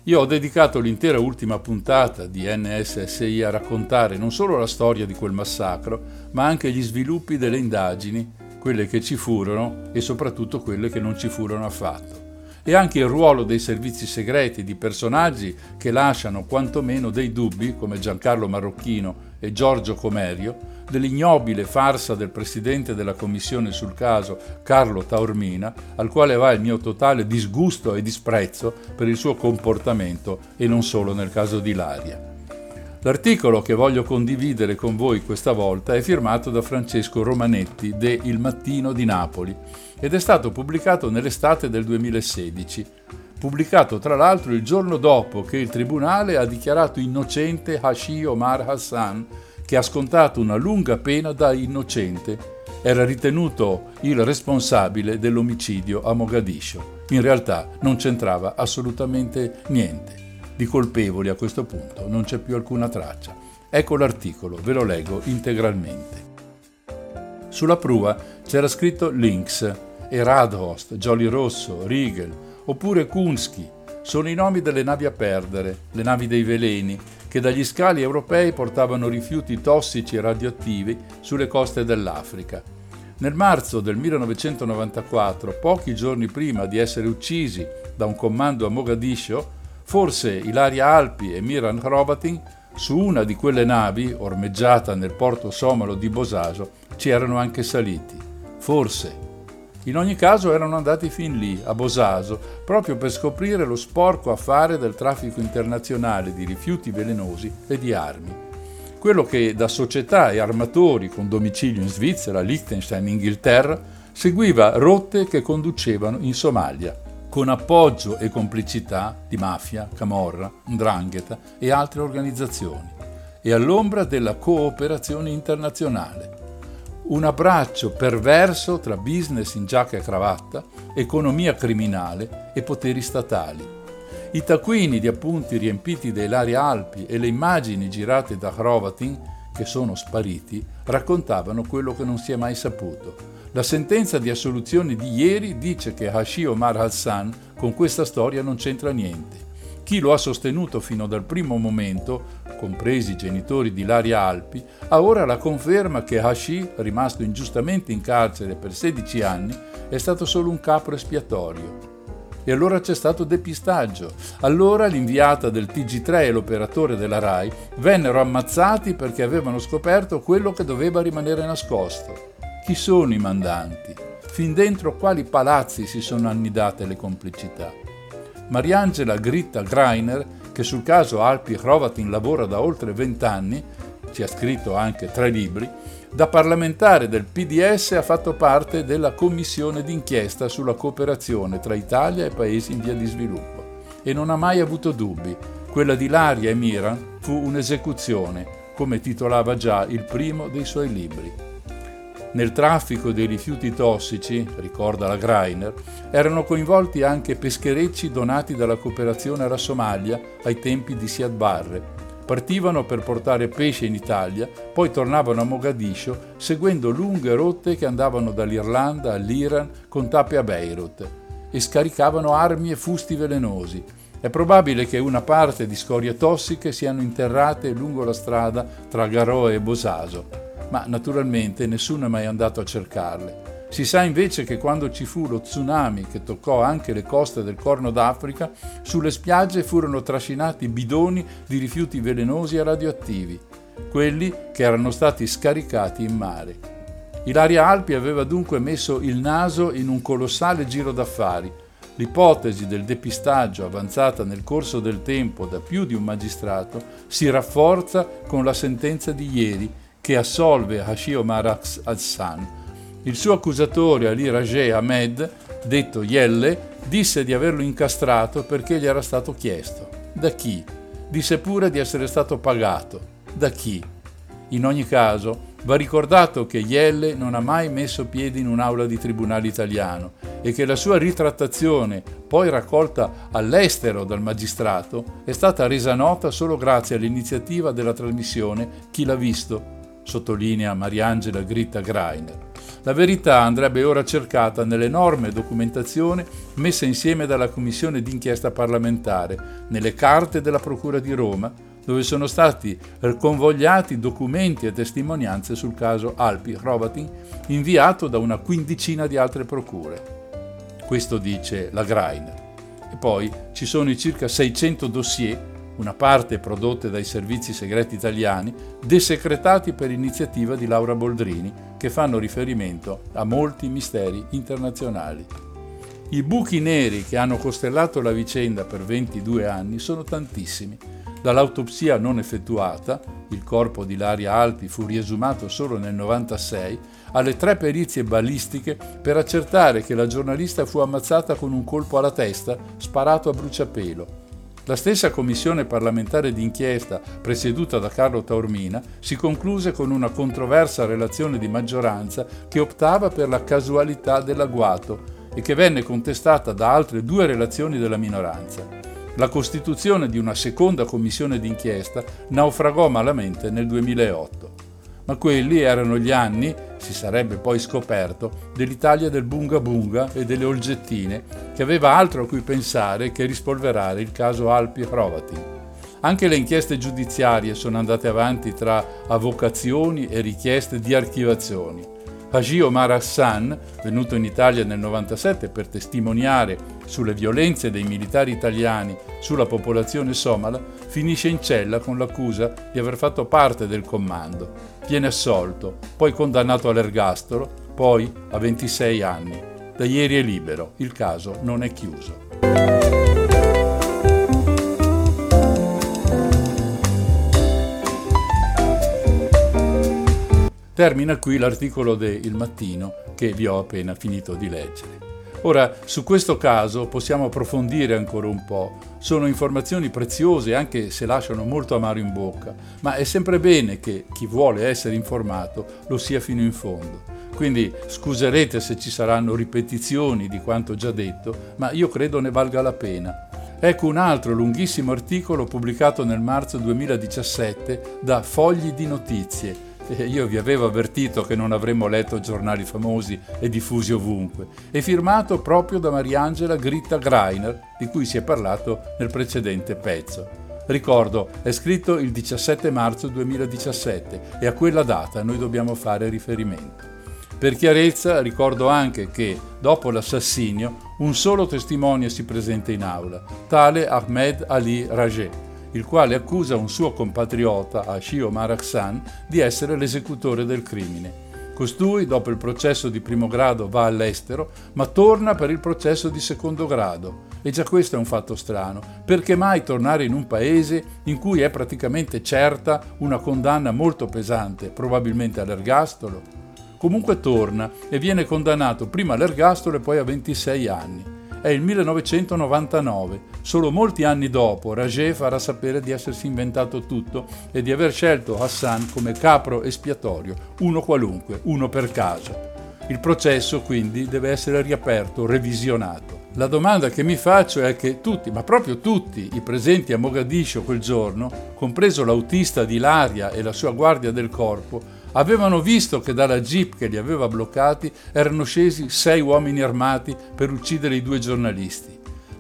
Io ho dedicato l'intera ultima puntata di NSSI a raccontare non solo la storia di quel massacro, ma anche gli sviluppi delle indagini, quelle che ci furono e soprattutto quelle che non ci furono affatto e anche il ruolo dei servizi segreti di personaggi che lasciano quantomeno dei dubbi, come Giancarlo Marocchino e Giorgio Comerio, dell'ignobile farsa del presidente della commissione sul caso, Carlo Taormina, al quale va il mio totale disgusto e disprezzo per il suo comportamento e non solo nel caso di Laria. L'articolo che voglio condividere con voi questa volta è firmato da Francesco Romanetti de Il Mattino di Napoli ed è stato pubblicato nell'estate del 2016, pubblicato tra l'altro il giorno dopo che il tribunale ha dichiarato innocente Hashi Omar Hassan, che ha scontato una lunga pena da innocente. Era ritenuto il responsabile dell'omicidio a Mogadiscio. In realtà non c'entrava assolutamente niente. Di colpevoli a questo punto non c'è più alcuna traccia. Ecco l'articolo, ve lo leggo integralmente. Sulla prua c'era scritto Lynx, e Radhost, Jolly Rosso, Riegel, oppure Kunsky, sono i nomi delle navi a perdere, le navi dei veleni, che dagli scali europei portavano rifiuti tossici e radioattivi sulle coste dell'Africa. Nel marzo del 1994, pochi giorni prima di essere uccisi da un comando a Mogadiscio, forse Ilaria Alpi e Miran Hrovatin, su una di quelle navi, ormeggiata nel porto somalo di Bosaso, ci erano anche saliti. Forse. In ogni caso erano andati fin lì, a Bosaso, proprio per scoprire lo sporco affare del traffico internazionale di rifiuti velenosi e di armi. Quello che da società e armatori con domicilio in Svizzera, Liechtenstein Inghilterra seguiva rotte che conducevano in Somalia, con appoggio e complicità di mafia, camorra, ndrangheta e altre organizzazioni, e all'ombra della cooperazione internazionale un abbraccio perverso tra business in giacca e cravatta, economia criminale e poteri statali. I taccuini di appunti riempiti dai lari Alpi e le immagini girate da Hrovatin, che sono spariti, raccontavano quello che non si è mai saputo. La sentenza di assoluzione di ieri dice che Hashi Omar Hassan con questa storia non c'entra niente. Chi lo ha sostenuto fino dal primo momento, compresi i genitori di Laria Alpi, ha ora la conferma che Hashi, rimasto ingiustamente in carcere per 16 anni, è stato solo un capro espiatorio. E allora c'è stato depistaggio. Allora l'inviata del TG3 e l'operatore della RAI vennero ammazzati perché avevano scoperto quello che doveva rimanere nascosto. Chi sono i mandanti? Fin dentro quali palazzi si sono annidate le complicità? Mariangela Gritta Greiner, che sul caso Alpi Hrovatin lavora da oltre vent'anni, ci ha scritto anche tre libri, da parlamentare del PDS ha fatto parte della commissione d'inchiesta sulla cooperazione tra Italia e paesi in via di sviluppo e non ha mai avuto dubbi. Quella di Laria e Miran fu un'esecuzione, come titolava già il primo dei suoi libri. Nel traffico dei rifiuti tossici, ricorda la Greiner, erano coinvolti anche pescherecci donati dalla cooperazione alla Somalia ai tempi di Siad Barre. Partivano per portare pesce in Italia, poi tornavano a Mogadiscio seguendo lunghe rotte che andavano dall'Irlanda all'Iran con tappe a Beirut e scaricavano armi e fusti velenosi. È probabile che una parte di scorie tossiche siano interrate lungo la strada tra Garoe e Bosaso ma naturalmente nessuno è mai andato a cercarle. Si sa invece che quando ci fu lo tsunami che toccò anche le coste del Corno d'Africa, sulle spiagge furono trascinati bidoni di rifiuti velenosi e radioattivi, quelli che erano stati scaricati in mare. Ilaria Alpi aveva dunque messo il naso in un colossale giro d'affari. L'ipotesi del depistaggio avanzata nel corso del tempo da più di un magistrato si rafforza con la sentenza di ieri che assolve Hashio Marax Hassan. Il suo accusatore Ali Rajeh Ahmed, detto Yelle, disse di averlo incastrato perché gli era stato chiesto. Da chi? Disse pure di essere stato pagato. Da chi? In ogni caso, va ricordato che Yelle non ha mai messo piedi in un'aula di tribunale italiano e che la sua ritrattazione, poi raccolta all'estero dal magistrato, è stata resa nota solo grazie all'iniziativa della trasmissione Chi l'ha visto, sottolinea Mariangela Gritta Greiner. La verità andrebbe ora cercata nell'enorme documentazione messa insieme dalla Commissione d'inchiesta parlamentare, nelle carte della Procura di Roma, dove sono stati convogliati documenti e testimonianze sul caso Alpi Hrovatin, inviato da una quindicina di altre procure. Questo dice la Greiner. E poi ci sono i circa 600 dossier, una parte prodotte dai servizi segreti italiani, desecretati per iniziativa di Laura Boldrini, che fanno riferimento a molti misteri internazionali. I buchi neri che hanno costellato la vicenda per 22 anni sono tantissimi. Dall'autopsia non effettuata, il corpo di Laria Alpi fu riesumato solo nel 96, alle tre perizie balistiche per accertare che la giornalista fu ammazzata con un colpo alla testa sparato a bruciapelo la stessa commissione parlamentare d'inchiesta, presieduta da Carlo Taormina, si concluse con una controversa relazione di maggioranza che optava per la casualità dell'agguato e che venne contestata da altre due relazioni della minoranza. La costituzione di una seconda commissione d'inchiesta naufragò malamente nel 2008. Ma quelli erano gli anni si sarebbe poi scoperto, dell'Italia del bunga bunga e delle olgettine, che aveva altro a cui pensare che rispolverare il caso Alpi Hrovatin. Anche le inchieste giudiziarie sono andate avanti tra avocazioni e richieste di archivazioni. Haji Omar Hassan, venuto in Italia nel 97 per testimoniare sulle violenze dei militari italiani sulla popolazione somala, finisce in cella con l'accusa di aver fatto parte del comando. Viene assolto, poi condannato all'ergastolo, poi a 26 anni. Da ieri è libero, il caso non è chiuso. Termina qui l'articolo de Il Mattino che vi ho appena finito di leggere. Ora, su questo caso possiamo approfondire ancora un po'. Sono informazioni preziose anche se lasciano molto amaro in bocca, ma è sempre bene che chi vuole essere informato lo sia fino in fondo. Quindi scuserete se ci saranno ripetizioni di quanto già detto, ma io credo ne valga la pena. Ecco un altro lunghissimo articolo pubblicato nel marzo 2017 da Fogli di Notizie io vi avevo avvertito che non avremmo letto giornali famosi e diffusi ovunque, è firmato proprio da Mariangela Gritta Greiner, di cui si è parlato nel precedente pezzo. Ricordo, è scritto il 17 marzo 2017 e a quella data noi dobbiamo fare riferimento. Per chiarezza ricordo anche che, dopo l'assassinio, un solo testimone si presenta in aula, tale Ahmed Ali Rajeh, il quale accusa un suo compatriota, Ashio Maraksan, di essere l'esecutore del crimine. Costui, dopo il processo di primo grado, va all'estero, ma torna per il processo di secondo grado. E già questo è un fatto strano. Perché mai tornare in un paese in cui è praticamente certa una condanna molto pesante, probabilmente all'ergastolo? Comunque torna e viene condannato prima all'ergastolo e poi a 26 anni è il 1999. Solo molti anni dopo Rajé farà sapere di essersi inventato tutto e di aver scelto Hassan come capro espiatorio, uno qualunque, uno per caso. Il processo quindi deve essere riaperto, revisionato. La domanda che mi faccio è che tutti, ma proprio tutti, i presenti a Mogadiscio quel giorno, compreso l'autista di Laria e la sua guardia del corpo, avevano visto che dalla jeep che li aveva bloccati erano scesi sei uomini armati per uccidere i due giornalisti.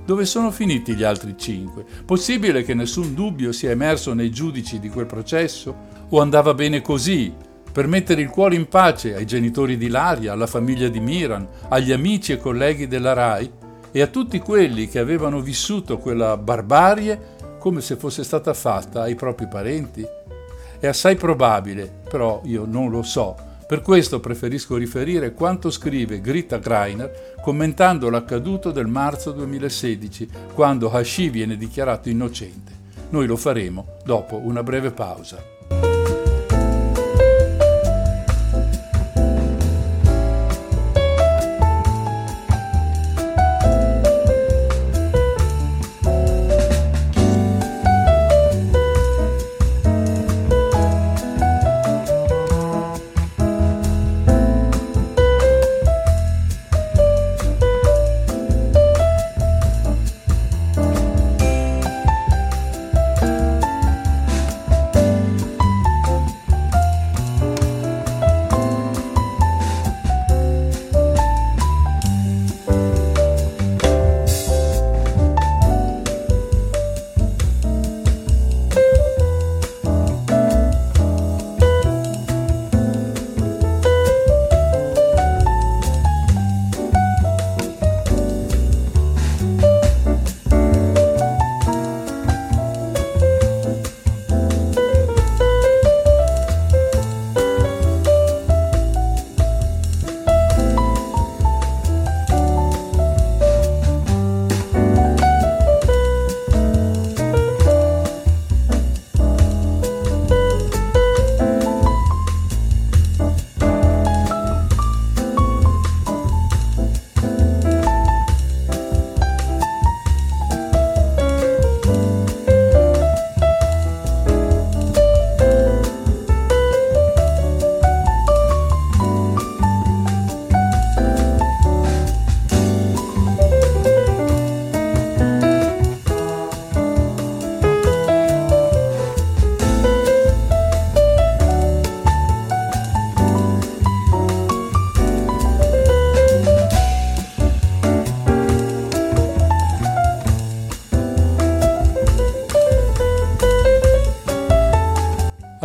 Dove sono finiti gli altri cinque? Possibile che nessun dubbio sia emerso nei giudici di quel processo? O andava bene così, per mettere il cuore in pace ai genitori di Laria, alla famiglia di Miran, agli amici e colleghi della RAI e a tutti quelli che avevano vissuto quella barbarie come se fosse stata fatta ai propri parenti? È assai probabile, però io non lo so. Per questo preferisco riferire quanto scrive Grita Greiner commentando l'accaduto del marzo 2016, quando Hashi viene dichiarato innocente. Noi lo faremo dopo una breve pausa.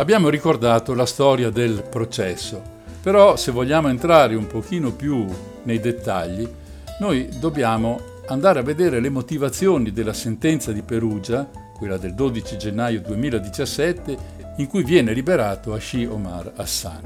Abbiamo ricordato la storia del processo, però se vogliamo entrare un pochino più nei dettagli, noi dobbiamo andare a vedere le motivazioni della sentenza di Perugia, quella del 12 gennaio 2017, in cui viene liberato Ashi Omar Hassan.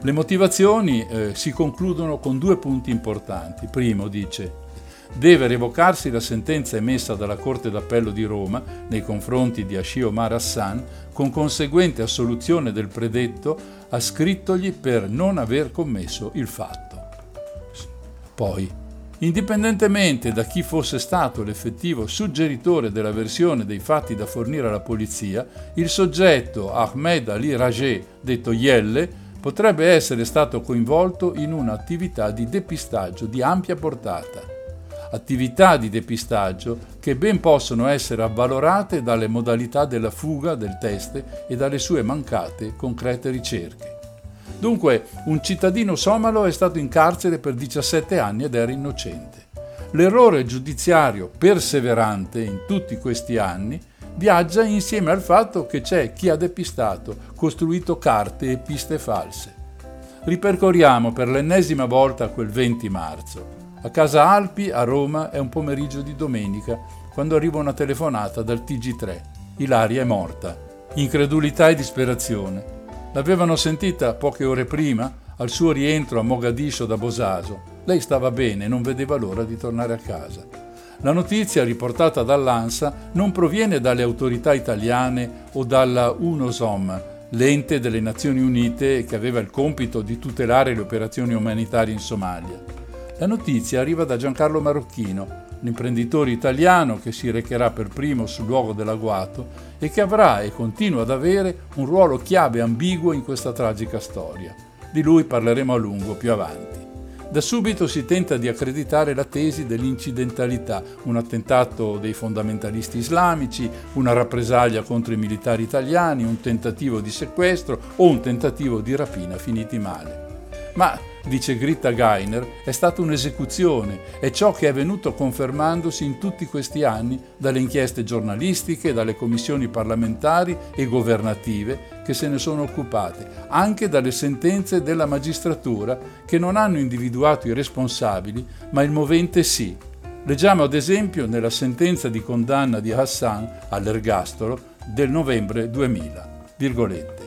Le motivazioni eh, si concludono con due punti importanti. Primo dice deve revocarsi la sentenza emessa dalla Corte d'Appello di Roma nei confronti di Ashi Omar Hassan con conseguente assoluzione del predetto ascrittogli per non aver commesso il fatto. Poi, indipendentemente da chi fosse stato l'effettivo suggeritore della versione dei fatti da fornire alla polizia, il soggetto Ahmed Ali Rajeh, detto Yelle, potrebbe essere stato coinvolto in un'attività di depistaggio di ampia portata attività di depistaggio che ben possono essere avvalorate dalle modalità della fuga del teste e dalle sue mancate concrete ricerche. Dunque, un cittadino somalo è stato in carcere per 17 anni ed era innocente. L'errore giudiziario perseverante in tutti questi anni viaggia insieme al fatto che c'è chi ha depistato, costruito carte e piste false. Ripercorriamo per l'ennesima volta quel 20 marzo. A casa Alpi, a Roma, è un pomeriggio di domenica, quando arriva una telefonata dal TG3. Ilaria è morta. Incredulità e disperazione. L'avevano sentita poche ore prima, al suo rientro a Mogadiscio da Bosaso. Lei stava bene e non vedeva l'ora di tornare a casa. La notizia riportata dall'ANSA non proviene dalle autorità italiane o dalla UNOSOM, l'ente delle Nazioni Unite che aveva il compito di tutelare le operazioni umanitarie in Somalia. La notizia arriva da Giancarlo Marocchino, l'imprenditore italiano che si recherà per primo sul luogo dell'agguato e che avrà e continua ad avere un ruolo chiave ambiguo in questa tragica storia. Di lui parleremo a lungo più avanti. Da subito si tenta di accreditare la tesi dell'incidentalità, un attentato dei fondamentalisti islamici, una rappresaglia contro i militari italiani, un tentativo di sequestro o un tentativo di rapina finiti male. Ma dice Gritta Geiner, è stata un'esecuzione, è ciò che è venuto confermandosi in tutti questi anni dalle inchieste giornalistiche, dalle commissioni parlamentari e governative che se ne sono occupate, anche dalle sentenze della magistratura che non hanno individuato i responsabili, ma il movente sì. Leggiamo ad esempio nella sentenza di condanna di Hassan all'ergastolo del novembre 2000. Virgolette.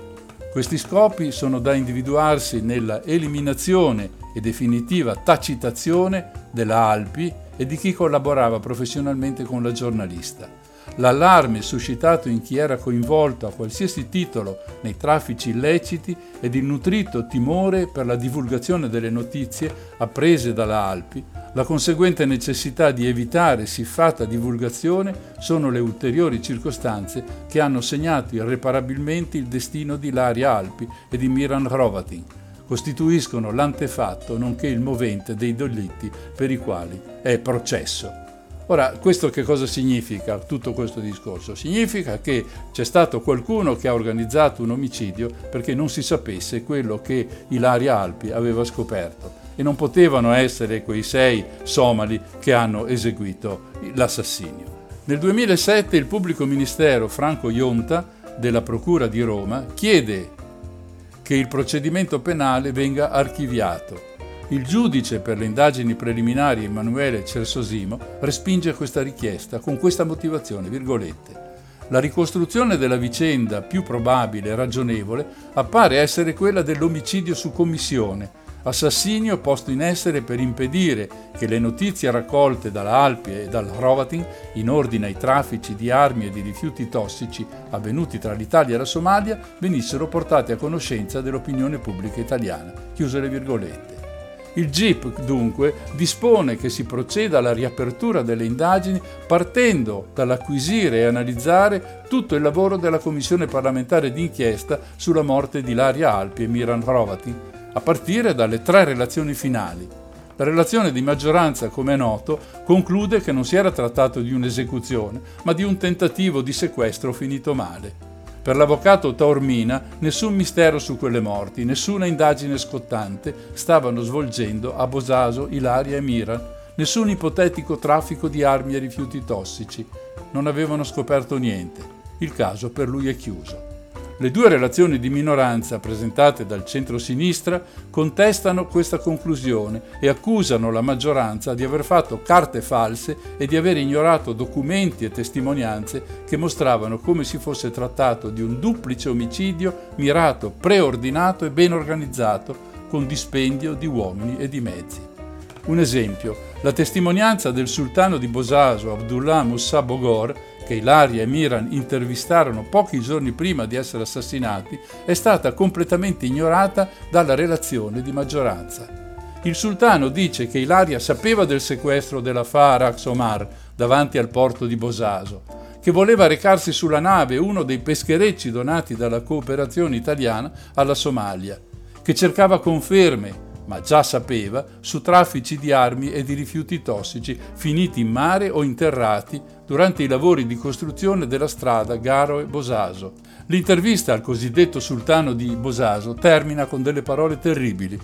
Questi scopi sono da individuarsi nella eliminazione e definitiva tacitazione della Alpi e di chi collaborava professionalmente con la giornalista. L'allarme suscitato in chi era coinvolto a qualsiasi titolo nei traffici illeciti ed il nutrito timore per la divulgazione delle notizie apprese dalla Alpi la conseguente necessità di evitare siffatta divulgazione sono le ulteriori circostanze che hanno segnato irreparabilmente il destino di Laria Alpi e di Miran Hrovatin. Costituiscono l'antefatto nonché il movente dei delitti per i quali è processo. Ora, questo che cosa significa tutto questo discorso? Significa che c'è stato qualcuno che ha organizzato un omicidio perché non si sapesse quello che Ilaria Alpi aveva scoperto e non potevano essere quei sei somali che hanno eseguito l'assassinio. Nel 2007 il pubblico ministero Franco Ionta della Procura di Roma chiede che il procedimento penale venga archiviato. Il giudice per le indagini preliminari Emanuele Cersosimo respinge questa richiesta con questa motivazione, virgolette. La ricostruzione della vicenda più probabile e ragionevole appare essere quella dell'omicidio su commissione, assassinio posto in essere per impedire che le notizie raccolte dalla Alpi e dal Hrovatin in ordine ai traffici di armi e di rifiuti tossici avvenuti tra l'Italia e la Somalia venissero portate a conoscenza dell'opinione pubblica italiana. Chiuse le virgolette. Il GIP dunque dispone che si proceda alla riapertura delle indagini partendo dall'acquisire e analizzare tutto il lavoro della Commissione parlamentare d'inchiesta sulla morte di Laria Alpi e Miran Hrovatin a partire dalle tre relazioni finali. La relazione di maggioranza, come è noto, conclude che non si era trattato di un'esecuzione, ma di un tentativo di sequestro finito male. Per l'avvocato Taormina nessun mistero su quelle morti, nessuna indagine scottante stavano svolgendo a Bosaso, Ilaria e Miran, nessun ipotetico traffico di armi e rifiuti tossici. Non avevano scoperto niente. Il caso per lui è chiuso. Le due relazioni di minoranza presentate dal centro-sinistra contestano questa conclusione e accusano la maggioranza di aver fatto carte false e di aver ignorato documenti e testimonianze che mostravano come si fosse trattato di un duplice omicidio mirato, preordinato e ben organizzato con dispendio di uomini e di mezzi. Un esempio, la testimonianza del sultano di Bosaso Abdullah Musa Bogor che Ilaria e Miran intervistarono pochi giorni prima di essere assassinati, è stata completamente ignorata dalla relazione di maggioranza. Il sultano dice che Ilaria sapeva del sequestro della Farax Omar davanti al porto di Bosaso, che voleva recarsi sulla nave uno dei pescherecci donati dalla cooperazione italiana alla Somalia, che cercava conferme ma già sapeva, su traffici di armi e di rifiuti tossici finiti in mare o interrati durante i lavori di costruzione della strada Garo-Bosaso. L'intervista al cosiddetto sultano di Bosaso termina con delle parole terribili.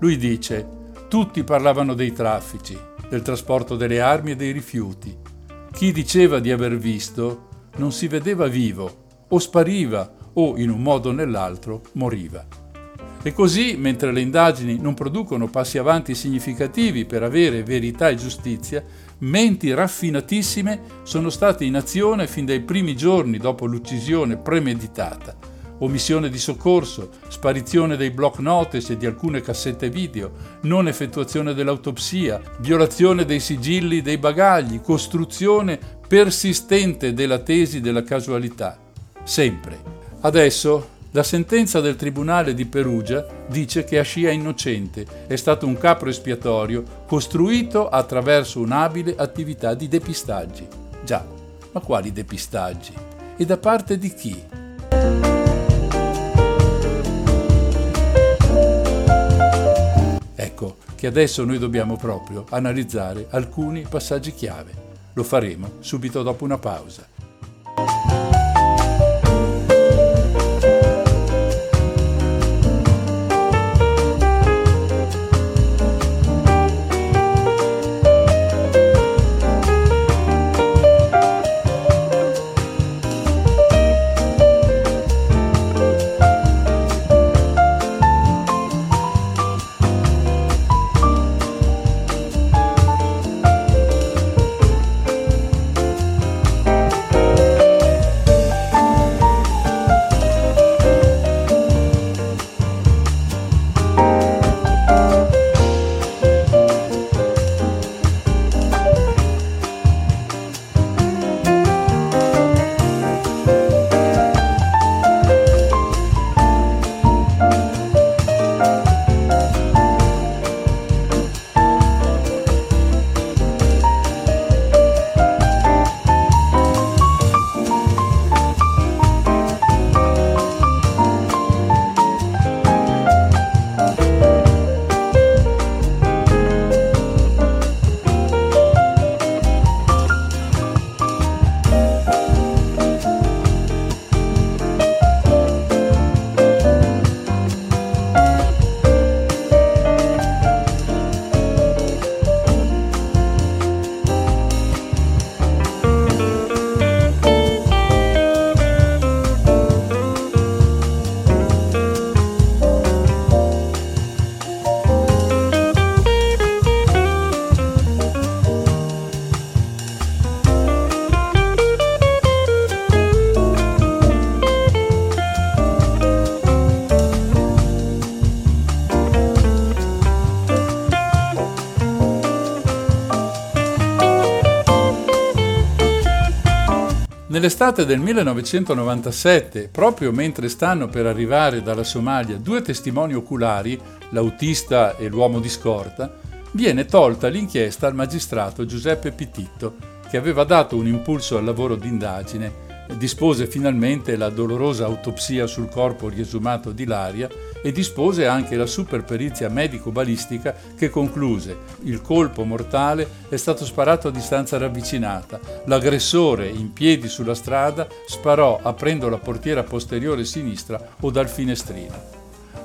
Lui dice: Tutti parlavano dei traffici, del trasporto delle armi e dei rifiuti. Chi diceva di aver visto non si vedeva vivo, o spariva, o in un modo o nell'altro moriva. E così, mentre le indagini non producono passi avanti significativi per avere verità e giustizia, menti raffinatissime sono state in azione fin dai primi giorni dopo l'uccisione premeditata. Omissione di soccorso, sparizione dei block notice e di alcune cassette video, non effettuazione dell'autopsia, violazione dei sigilli dei bagagli, costruzione persistente della tesi della casualità. Sempre. Adesso la sentenza del Tribunale di Perugia dice che Ascia è innocente, è stato un capro espiatorio costruito attraverso un'abile attività di depistaggi. Già, ma quali depistaggi? E da parte di chi? Ecco che adesso noi dobbiamo proprio analizzare alcuni passaggi chiave. Lo faremo subito dopo una pausa. Nell'estate del 1997, proprio mentre stanno per arrivare dalla Somalia due testimoni oculari, l'autista e l'uomo di scorta, viene tolta l'inchiesta al magistrato Giuseppe Pititto, che aveva dato un impulso al lavoro d'indagine dispose finalmente la dolorosa autopsia sul corpo riesumato di Laria e dispose anche la superperizia medico-balistica che concluse il colpo mortale è stato sparato a distanza ravvicinata. L'aggressore, in piedi sulla strada, sparò aprendo la portiera posteriore sinistra o dal finestrino.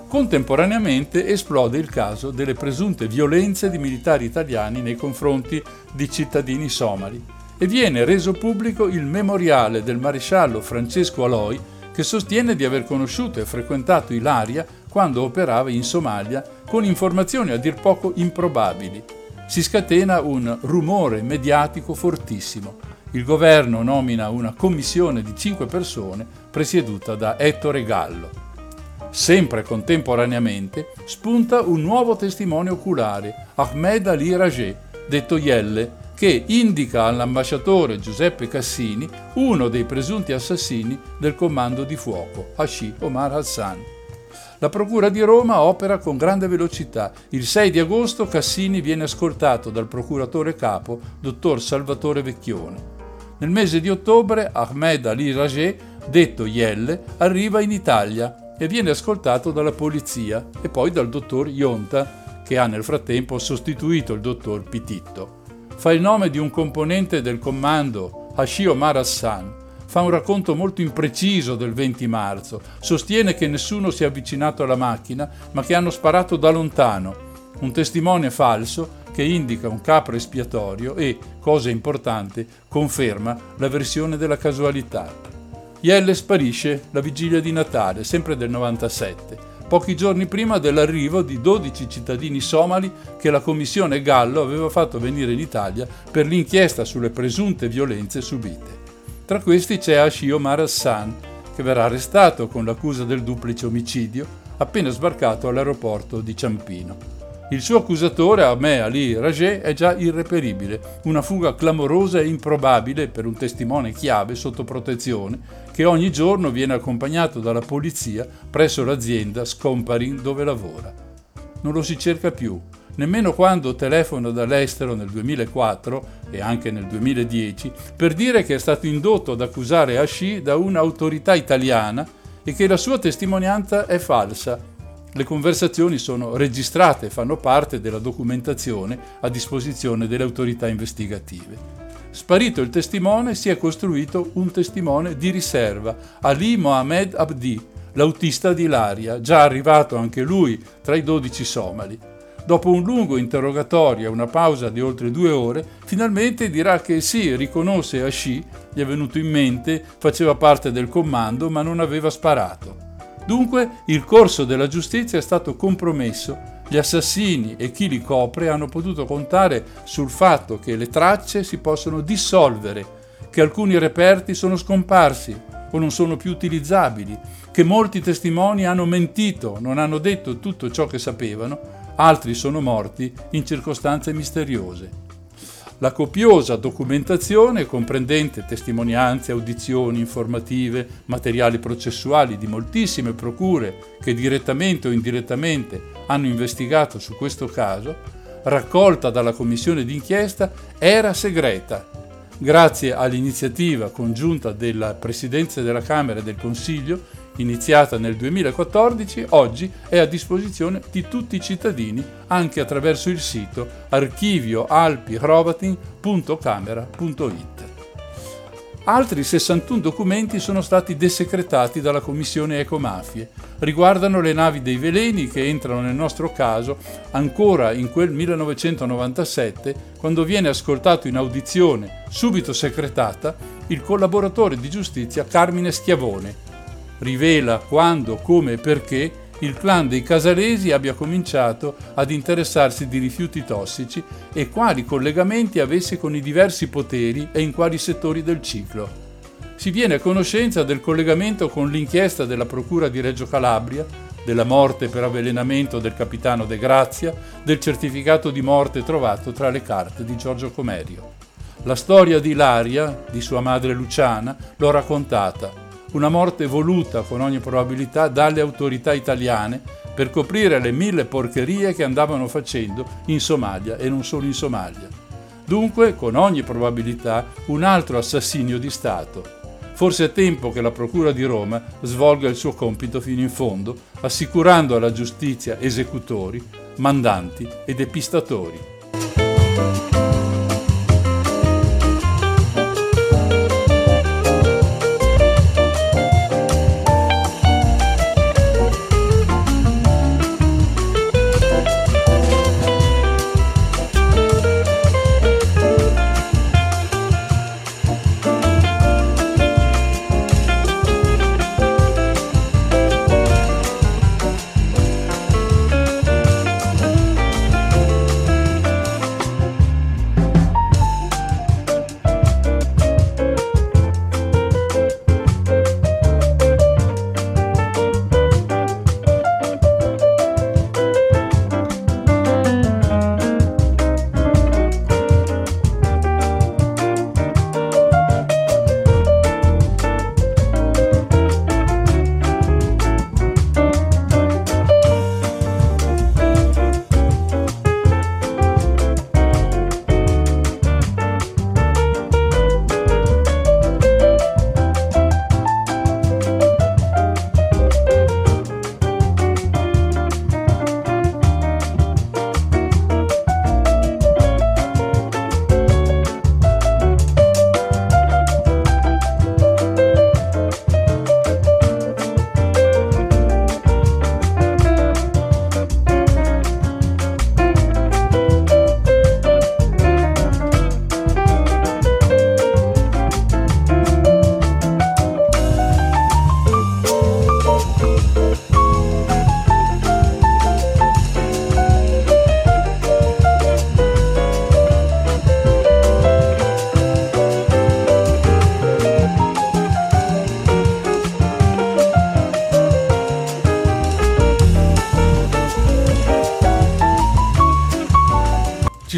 Contemporaneamente esplode il caso delle presunte violenze di militari italiani nei confronti di cittadini somali e viene reso pubblico il memoriale del maresciallo Francesco Aloi che sostiene di aver conosciuto e frequentato Ilaria quando operava in Somalia con informazioni a dir poco improbabili. Si scatena un rumore mediatico fortissimo. Il governo nomina una commissione di cinque persone presieduta da Ettore Gallo. Sempre contemporaneamente spunta un nuovo testimone oculare, Ahmed Ali Rajeh, detto Yelle, che indica all'ambasciatore Giuseppe Cassini uno dei presunti assassini del comando di fuoco, Hashi Omar Hassan. La Procura di Roma opera con grande velocità. Il 6 di agosto Cassini viene ascoltato dal procuratore capo, dottor Salvatore Vecchione. Nel mese di ottobre Ahmed Ali Rajeh, detto Yelle, arriva in Italia e viene ascoltato dalla polizia e poi dal dottor Ionta, che ha nel frattempo sostituito il dottor Pititto fa il nome di un componente del comando, Hashi Omar Hassan, fa un racconto molto impreciso del 20 marzo, sostiene che nessuno si è avvicinato alla macchina ma che hanno sparato da lontano, un testimone falso che indica un capro espiatorio e, cosa importante, conferma la versione della casualità. Yelle sparisce la vigilia di Natale, sempre del 97 pochi giorni prima dell'arrivo di 12 cittadini somali che la commissione Gallo aveva fatto venire in Italia per l'inchiesta sulle presunte violenze subite. Tra questi c'è Ashi Omar Hassan, che verrà arrestato con l'accusa del duplice omicidio appena sbarcato all'aeroporto di Ciampino. Il suo accusatore, Ahmed Ali Rajeh, è già irreperibile, una fuga clamorosa e improbabile per un testimone chiave sotto protezione che ogni giorno viene accompagnato dalla polizia presso l'azienda Scomparin dove lavora. Non lo si cerca più, nemmeno quando telefona dall'estero nel 2004 e anche nel 2010 per dire che è stato indotto ad accusare Ashi da un'autorità italiana e che la sua testimonianza è falsa le conversazioni sono registrate e fanno parte della documentazione a disposizione delle autorità investigative. Sparito il testimone, si è costruito un testimone di riserva, Ali Mohamed Abdi, l'autista di Ilaria, già arrivato anche lui tra i dodici somali. Dopo un lungo interrogatorio e una pausa di oltre due ore, finalmente dirà che sì, riconosce Ashi, gli è venuto in mente, faceva parte del comando ma non aveva sparato. Dunque il corso della giustizia è stato compromesso. Gli assassini e chi li copre hanno potuto contare sul fatto che le tracce si possono dissolvere, che alcuni reperti sono scomparsi o non sono più utilizzabili, che molti testimoni hanno mentito, non hanno detto tutto ciò che sapevano, altri sono morti in circostanze misteriose. La copiosa documentazione, comprendente testimonianze, audizioni, informative, materiali processuali di moltissime procure che direttamente o indirettamente hanno investigato su questo caso, raccolta dalla commissione d'inchiesta, era segreta. Grazie all'iniziativa congiunta della Presidenza della Camera e del Consiglio, iniziata nel 2014, oggi è a disposizione di tutti i cittadini anche attraverso il sito archivioalpirovatin.camera.it. Altri 61 documenti sono stati desecretati dalla Commissione Ecomafie. Riguardano le navi dei veleni che entrano nel nostro caso ancora in quel 1997, quando viene ascoltato in audizione, subito secretata, il collaboratore di giustizia Carmine Schiavone, rivela quando, come e perché il clan dei Casalesi abbia cominciato ad interessarsi di rifiuti tossici e quali collegamenti avesse con i diversi poteri e in quali settori del ciclo. Si viene a conoscenza del collegamento con l'inchiesta della Procura di Reggio Calabria, della morte per avvelenamento del capitano De Grazia, del certificato di morte trovato tra le carte di Giorgio Comerio. La storia di Ilaria, di sua madre Luciana, l'ho raccontata una morte voluta con ogni probabilità dalle autorità italiane per coprire le mille porcherie che andavano facendo in Somalia e non solo in Somalia. Dunque, con ogni probabilità, un altro assassinio di Stato. Forse è tempo che la Procura di Roma svolga il suo compito fino in fondo, assicurando alla giustizia esecutori, mandanti e depistatori.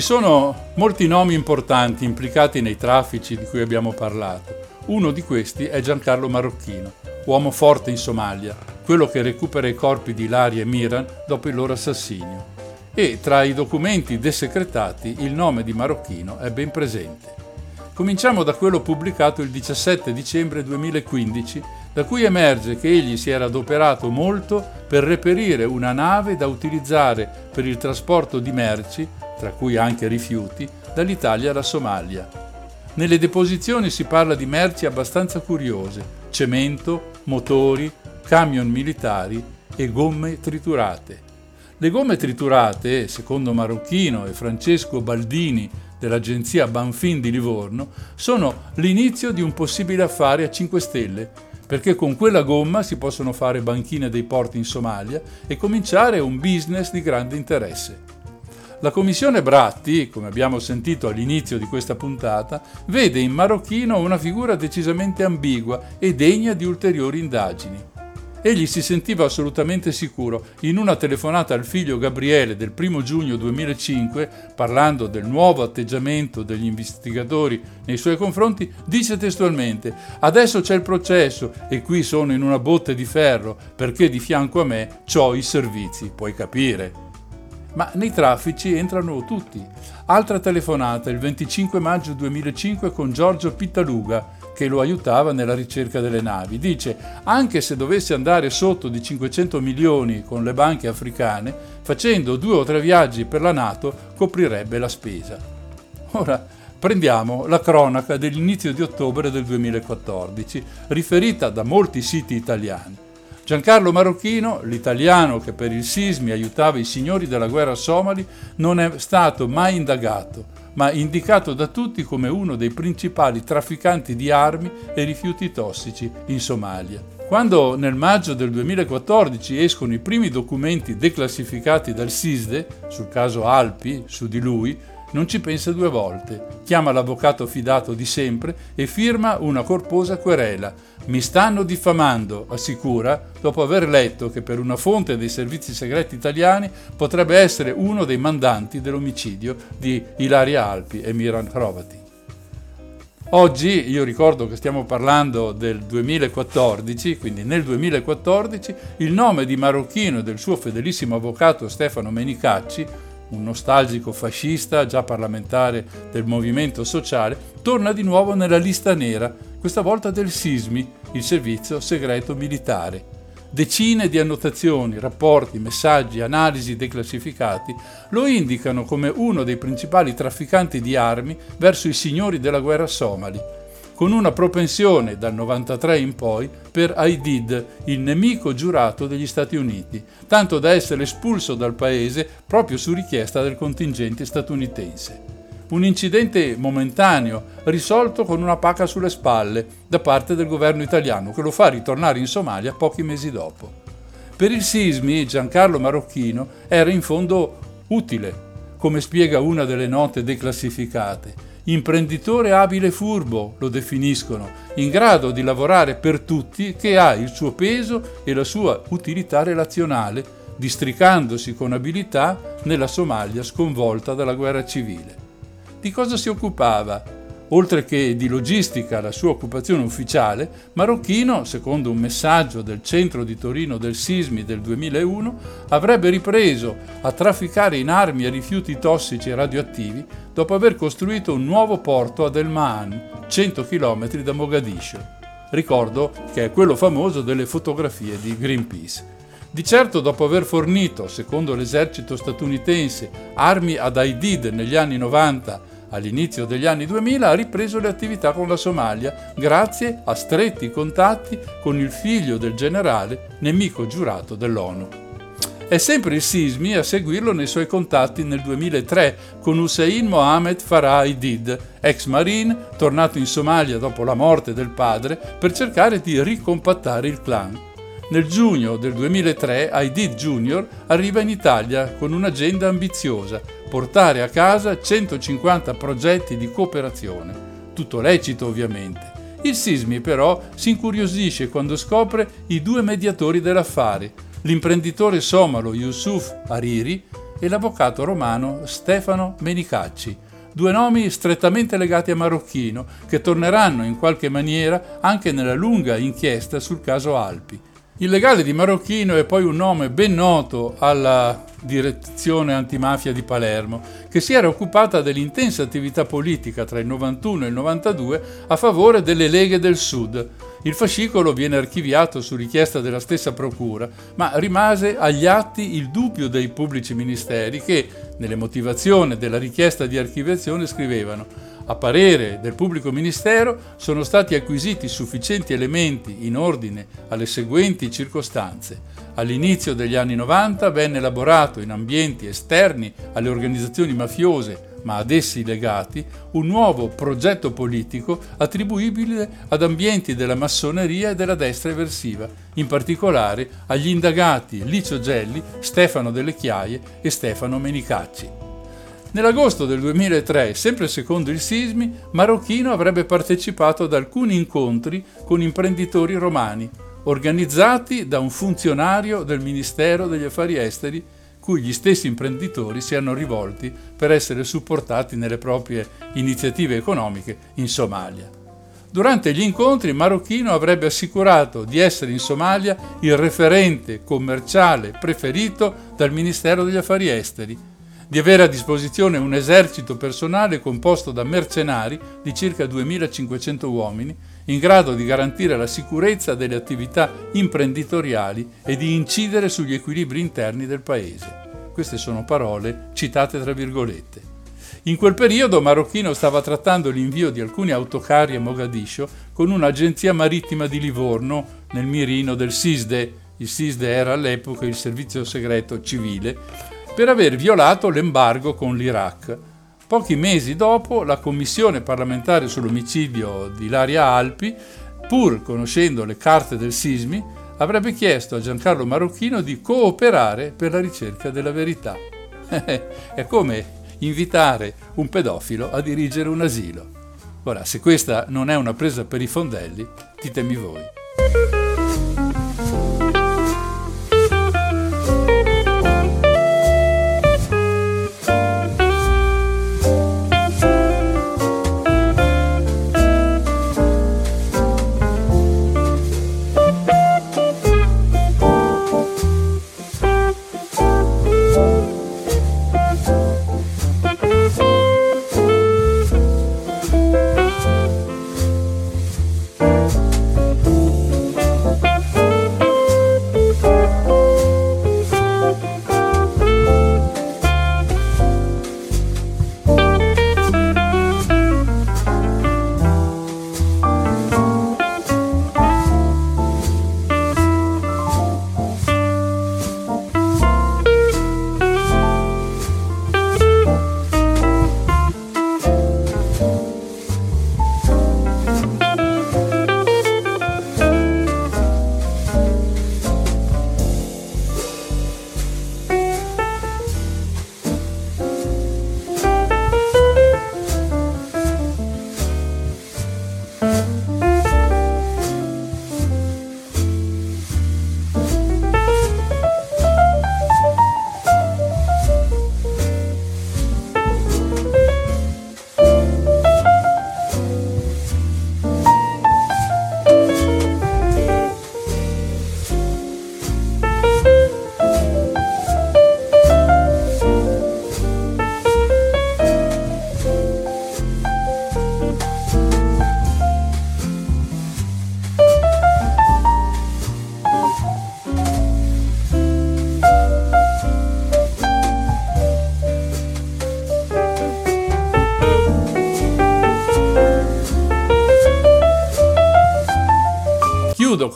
Sono molti nomi importanti implicati nei traffici di cui abbiamo parlato. Uno di questi è Giancarlo Marocchino, uomo forte in Somalia, quello che recupera i corpi di Ilaria e Miran dopo il loro assassinio. E tra i documenti desecretati il nome di Marocchino è ben presente. Cominciamo da quello pubblicato il 17 dicembre 2015, da cui emerge che egli si era adoperato molto per reperire una nave da utilizzare per il trasporto di merci tra cui anche rifiuti, dall'Italia alla Somalia. Nelle deposizioni si parla di merci abbastanza curiose, cemento, motori, camion militari e gomme triturate. Le gomme triturate, secondo Marocchino e Francesco Baldini dell'agenzia Banfin di Livorno, sono l'inizio di un possibile affare a 5 stelle, perché con quella gomma si possono fare banchine dei porti in Somalia e cominciare un business di grande interesse. La commissione Bratti, come abbiamo sentito all'inizio di questa puntata, vede in Marocchino una figura decisamente ambigua e degna di ulteriori indagini. Egli si sentiva assolutamente sicuro. In una telefonata al figlio Gabriele del 1 giugno 2005, parlando del nuovo atteggiamento degli investigatori nei suoi confronti, dice testualmente: Adesso c'è il processo e qui sono in una botte di ferro perché di fianco a me ho i servizi, puoi capire ma nei traffici entrano tutti. Altra telefonata il 25 maggio 2005 con Giorgio Pittaluga, che lo aiutava nella ricerca delle navi. Dice, anche se dovesse andare sotto di 500 milioni con le banche africane, facendo due o tre viaggi per la Nato coprirebbe la spesa. Ora, prendiamo la cronaca dell'inizio di ottobre del 2014, riferita da molti siti italiani. Giancarlo Marocchino, l'italiano che per il sismi aiutava i signori della guerra somali, non è stato mai indagato, ma indicato da tutti come uno dei principali trafficanti di armi e rifiuti tossici in Somalia. Quando nel maggio del 2014 escono i primi documenti declassificati dal SISDE sul caso Alpi su di lui, non ci pensa due volte, chiama l'avvocato fidato di sempre e firma una corposa querela. Mi stanno diffamando, assicura, dopo aver letto che per una fonte dei servizi segreti italiani potrebbe essere uno dei mandanti dell'omicidio di Ilaria Alpi e Miran Hrovati. Oggi io ricordo che stiamo parlando del 2014, quindi nel 2014 il nome di Marocchino e del suo fedelissimo avvocato Stefano Menicacci un nostalgico fascista, già parlamentare del movimento sociale, torna di nuovo nella lista nera, questa volta del SISMI, il servizio segreto militare. Decine di annotazioni, rapporti, messaggi, analisi declassificati lo indicano come uno dei principali trafficanti di armi verso i signori della guerra somali con una propensione dal 93 in poi per Aidid, il nemico giurato degli Stati Uniti, tanto da essere espulso dal paese proprio su richiesta del contingente statunitense. Un incidente momentaneo, risolto con una pacca sulle spalle da parte del governo italiano, che lo fa ritornare in Somalia pochi mesi dopo. Per il sismi Giancarlo Marocchino era in fondo utile, come spiega una delle note declassificate, imprenditore abile furbo, lo definiscono, in grado di lavorare per tutti, che ha il suo peso e la sua utilità relazionale, districandosi con abilità nella Somalia sconvolta dalla guerra civile. Di cosa si occupava? Oltre che di logistica, la sua occupazione ufficiale, Marocchino, secondo un messaggio del centro di Torino del Sismi del 2001, avrebbe ripreso a trafficare in armi e rifiuti tossici e radioattivi dopo aver costruito un nuovo porto ad El Maan, 100 km da Mogadiscio. Ricordo che è quello famoso delle fotografie di Greenpeace. Di certo dopo aver fornito, secondo l'esercito statunitense, armi ad Aidid negli anni 90 all'inizio degli anni 2000 ha ripreso le attività con la Somalia grazie a stretti contatti con il figlio del generale, nemico giurato dell'ONU. È sempre il Sismi a seguirlo nei suoi contatti nel 2003 con Hussein Mohamed Farah Aidid, ex marine tornato in Somalia dopo la morte del padre per cercare di ricompattare il clan. Nel giugno del 2003 Aidid Jr. arriva in Italia con un'agenda ambiziosa, portare a casa 150 progetti di cooperazione. Tutto lecito ovviamente. Il Sismi però si incuriosisce quando scopre i due mediatori dell'affare, l'imprenditore somalo Yusuf Hariri e l'avvocato romano Stefano Menicacci, due nomi strettamente legati a Marocchino che torneranno in qualche maniera anche nella lunga inchiesta sul caso Alpi. Il legale di Marocchino è poi un nome ben noto alla direzione antimafia di Palermo, che si era occupata dell'intensa attività politica tra il 91 e il 92 a favore delle leghe del Sud. Il fascicolo viene archiviato su richiesta della stessa procura, ma rimase agli atti il dubbio dei pubblici ministeri che, nelle motivazioni della richiesta di archiviazione, scrivevano a parere del pubblico ministero sono stati acquisiti sufficienti elementi in ordine alle seguenti circostanze. All'inizio degli anni 90 venne elaborato in ambienti esterni alle organizzazioni mafiose ma ad essi legati, un nuovo progetto politico attribuibile ad ambienti della massoneria e della destra eversiva, in particolare agli indagati Licio Gelli, Stefano Delle Chiaie e Stefano Menicacci. Nell'agosto del 2003, sempre secondo il Sismi, Marocchino avrebbe partecipato ad alcuni incontri con imprenditori romani, organizzati da un funzionario del Ministero degli Affari Esteri, cui gli stessi imprenditori si erano rivolti per essere supportati nelle proprie iniziative economiche in Somalia. Durante gli incontri Marocchino avrebbe assicurato di essere in Somalia il referente commerciale preferito dal Ministero degli Affari Esteri di avere a disposizione un esercito personale composto da mercenari di circa 2500 uomini, in grado di garantire la sicurezza delle attività imprenditoriali e di incidere sugli equilibri interni del paese. Queste sono parole citate tra virgolette. In quel periodo Marocchino stava trattando l'invio di alcuni autocarri a Mogadiscio con un'agenzia marittima di Livorno nel mirino del SISDE. Il SISDE era all'epoca il servizio segreto civile per aver violato l'embargo con l'Iraq. Pochi mesi dopo, la Commissione parlamentare sull'omicidio di Ilaria Alpi, pur conoscendo le carte del sismi, avrebbe chiesto a Giancarlo Marocchino di cooperare per la ricerca della verità. È come invitare un pedofilo a dirigere un asilo. Ora, se questa non è una presa per i fondelli, ditemi voi.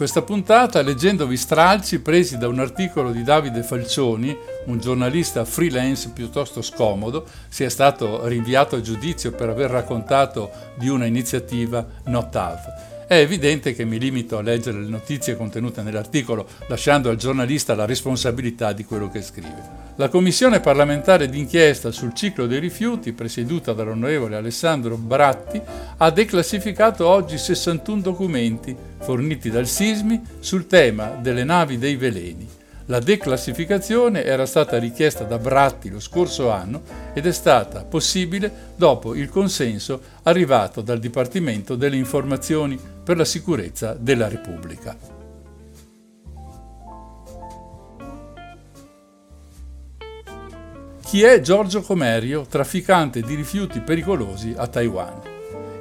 Questa puntata leggendovi stralci presi da un articolo di Davide Falcioni, un giornalista freelance piuttosto scomodo, sia stato rinviato a giudizio per aver raccontato di una iniziativa NotAv. È evidente che mi limito a leggere le notizie contenute nell'articolo, lasciando al giornalista la responsabilità di quello che scrive. La commissione parlamentare d'inchiesta sul ciclo dei rifiuti, presieduta dall'onorevole Alessandro Bratti, ha declassificato oggi 61 documenti forniti dal Sismi sul tema delle navi dei veleni. La declassificazione era stata richiesta da Bratti lo scorso anno ed è stata possibile dopo il consenso arrivato dal Dipartimento delle Informazioni per la Sicurezza della Repubblica. Chi è Giorgio Comerio, trafficante di rifiuti pericolosi a Taiwan?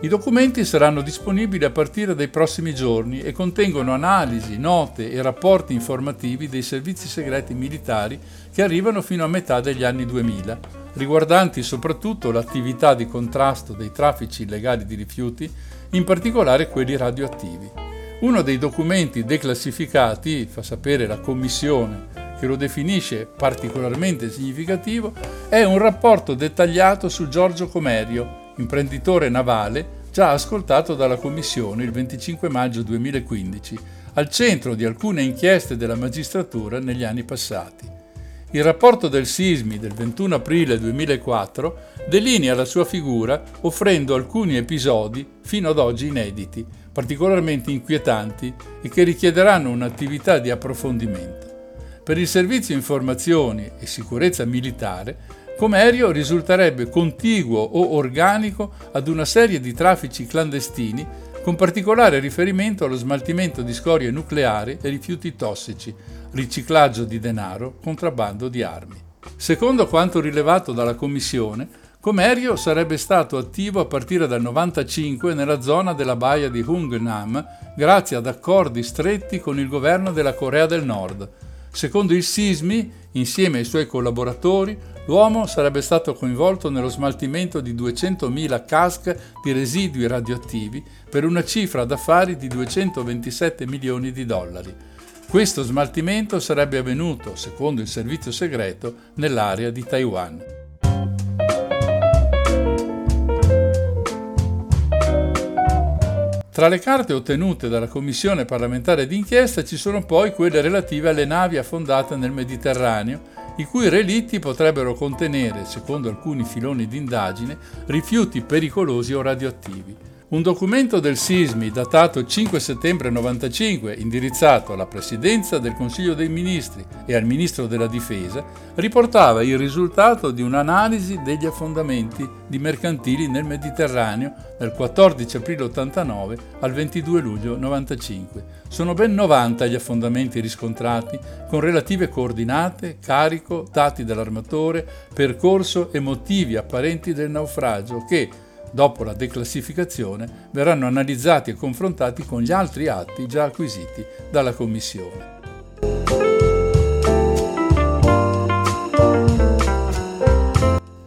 I documenti saranno disponibili a partire dai prossimi giorni e contengono analisi, note e rapporti informativi dei servizi segreti militari che arrivano fino a metà degli anni 2000, riguardanti soprattutto l'attività di contrasto dei traffici illegali di rifiuti, in particolare quelli radioattivi. Uno dei documenti declassificati, fa sapere la Commissione, che lo definisce particolarmente significativo, è un rapporto dettagliato su Giorgio Comerio, imprenditore navale già ascoltato dalla Commissione il 25 maggio 2015, al centro di alcune inchieste della magistratura negli anni passati. Il rapporto del Sismi del 21 aprile 2004 delinea la sua figura offrendo alcuni episodi fino ad oggi inediti, particolarmente inquietanti e che richiederanno un'attività di approfondimento. Per il Servizio Informazioni e Sicurezza Militare Comerio risulterebbe contiguo o organico ad una serie di traffici clandestini con particolare riferimento allo smaltimento di scorie nucleari e rifiuti tossici, riciclaggio di denaro, contrabbando di armi. Secondo quanto rilevato dalla Commissione, Comerio sarebbe stato attivo a partire dal 1995 nella zona della baia di Hungnam grazie ad accordi stretti con il governo della Corea del Nord. Secondo il Sismi, insieme ai suoi collaboratori, L'uomo sarebbe stato coinvolto nello smaltimento di 200.000 casche di residui radioattivi per una cifra d'affari di 227 milioni di dollari. Questo smaltimento sarebbe avvenuto, secondo il servizio segreto, nell'area di Taiwan. Tra le carte ottenute dalla Commissione parlamentare d'inchiesta ci sono poi quelle relative alle navi affondate nel Mediterraneo i cui relitti potrebbero contenere, secondo alcuni filoni d'indagine, rifiuti pericolosi o radioattivi. Un documento del Sismi datato 5 settembre 1995, indirizzato alla Presidenza del Consiglio dei Ministri e al Ministro della Difesa, riportava il risultato di un'analisi degli affondamenti di mercantili nel Mediterraneo dal 14 aprile 89 al 22 luglio 95. Sono ben 90 gli affondamenti riscontrati, con relative coordinate, carico, dati dell'armatore, percorso e motivi apparenti del naufragio che, dopo la declassificazione, verranno analizzati e confrontati con gli altri atti già acquisiti dalla Commissione.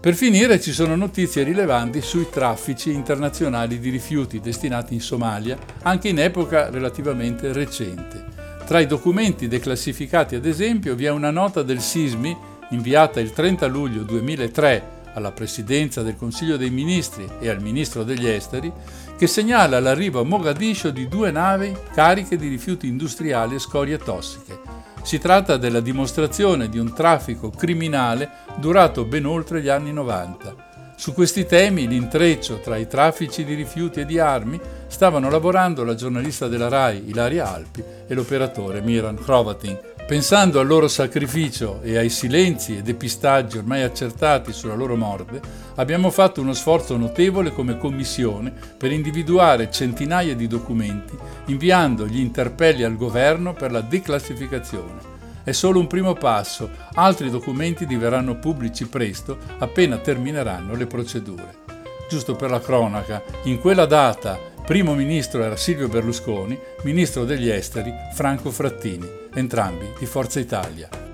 Per finire ci sono notizie rilevanti sui traffici internazionali di rifiuti destinati in Somalia, anche in epoca relativamente recente. Tra i documenti declassificati, ad esempio, vi è una nota del Sismi inviata il 30 luglio 2003 alla Presidenza del Consiglio dei Ministri e al Ministro degli Esteri, che segnala l'arrivo a Mogadiscio di due navi cariche di rifiuti industriali e scorie tossiche. Si tratta della dimostrazione di un traffico criminale durato ben oltre gli anni 90. Su questi temi, l'intreccio tra i traffici di rifiuti e di armi, stavano lavorando la giornalista della RAI Ilaria Alpi e l'operatore Miran Hrovatin, Pensando al loro sacrificio e ai silenzi e depistaggi ormai accertati sulla loro morte, abbiamo fatto uno sforzo notevole come commissione per individuare centinaia di documenti, inviando gli interpelli al governo per la declassificazione. È solo un primo passo, altri documenti diverranno pubblici presto, appena termineranno le procedure. Giusto per la cronaca, in quella data primo ministro era Silvio Berlusconi, ministro degli esteri Franco Frattini, entrambi di Forza Italia.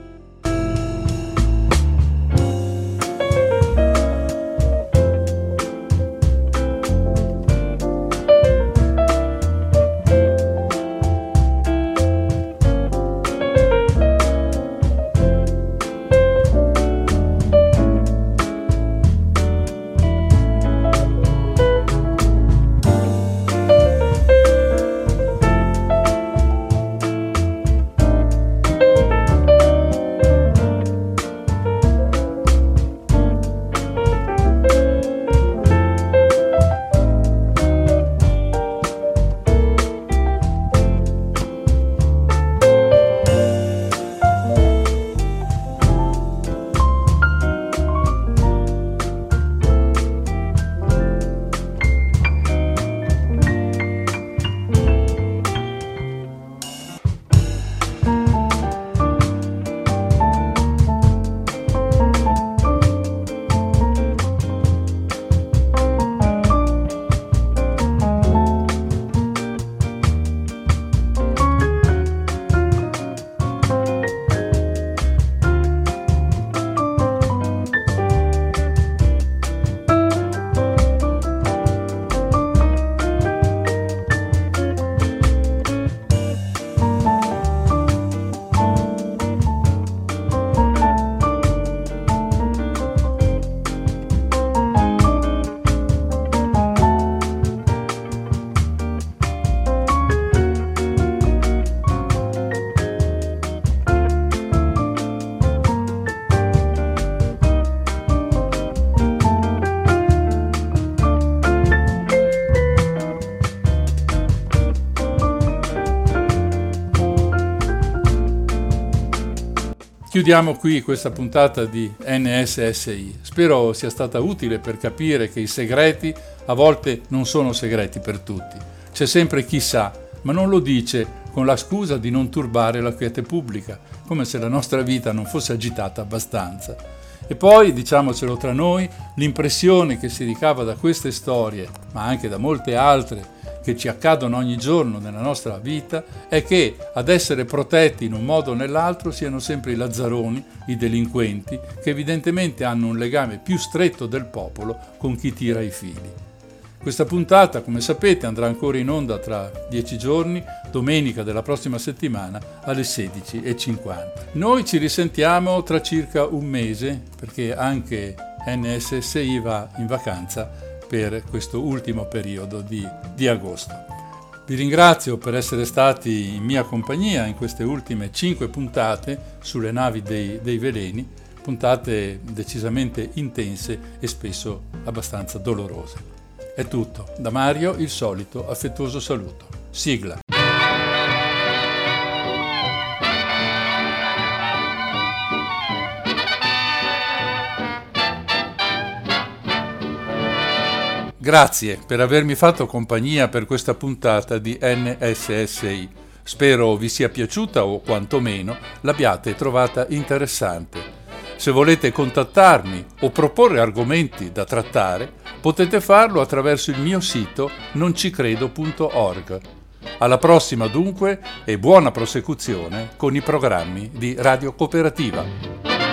Chiudiamo qui questa puntata di NSSI. Spero sia stata utile per capire che i segreti a volte non sono segreti per tutti. C'è sempre chi sa, ma non lo dice con la scusa di non turbare la quiete pubblica, come se la nostra vita non fosse agitata abbastanza. E poi, diciamocelo tra noi, l'impressione che si ricava da queste storie, ma anche da molte altre, che ci accadono ogni giorno nella nostra vita è che ad essere protetti in un modo o nell'altro siano sempre i lazzaroni, i delinquenti, che evidentemente hanno un legame più stretto del popolo con chi tira i fili. Questa puntata, come sapete, andrà ancora in onda tra dieci giorni, domenica della prossima settimana alle 16.50. Noi ci risentiamo tra circa un mese perché anche NSSI va in vacanza per questo ultimo periodo di, di agosto. Vi ringrazio per essere stati in mia compagnia in queste ultime cinque puntate sulle navi dei, dei veleni, puntate decisamente intense e spesso abbastanza dolorose. È tutto, da Mario il solito affettuoso saluto. Sigla. Grazie per avermi fatto compagnia per questa puntata di NSSI. Spero vi sia piaciuta o quantomeno l'abbiate trovata interessante. Se volete contattarmi o proporre argomenti da trattare, potete farlo attraverso il mio sito noncicredo.org. Alla prossima dunque e buona prosecuzione con i programmi di Radio Cooperativa.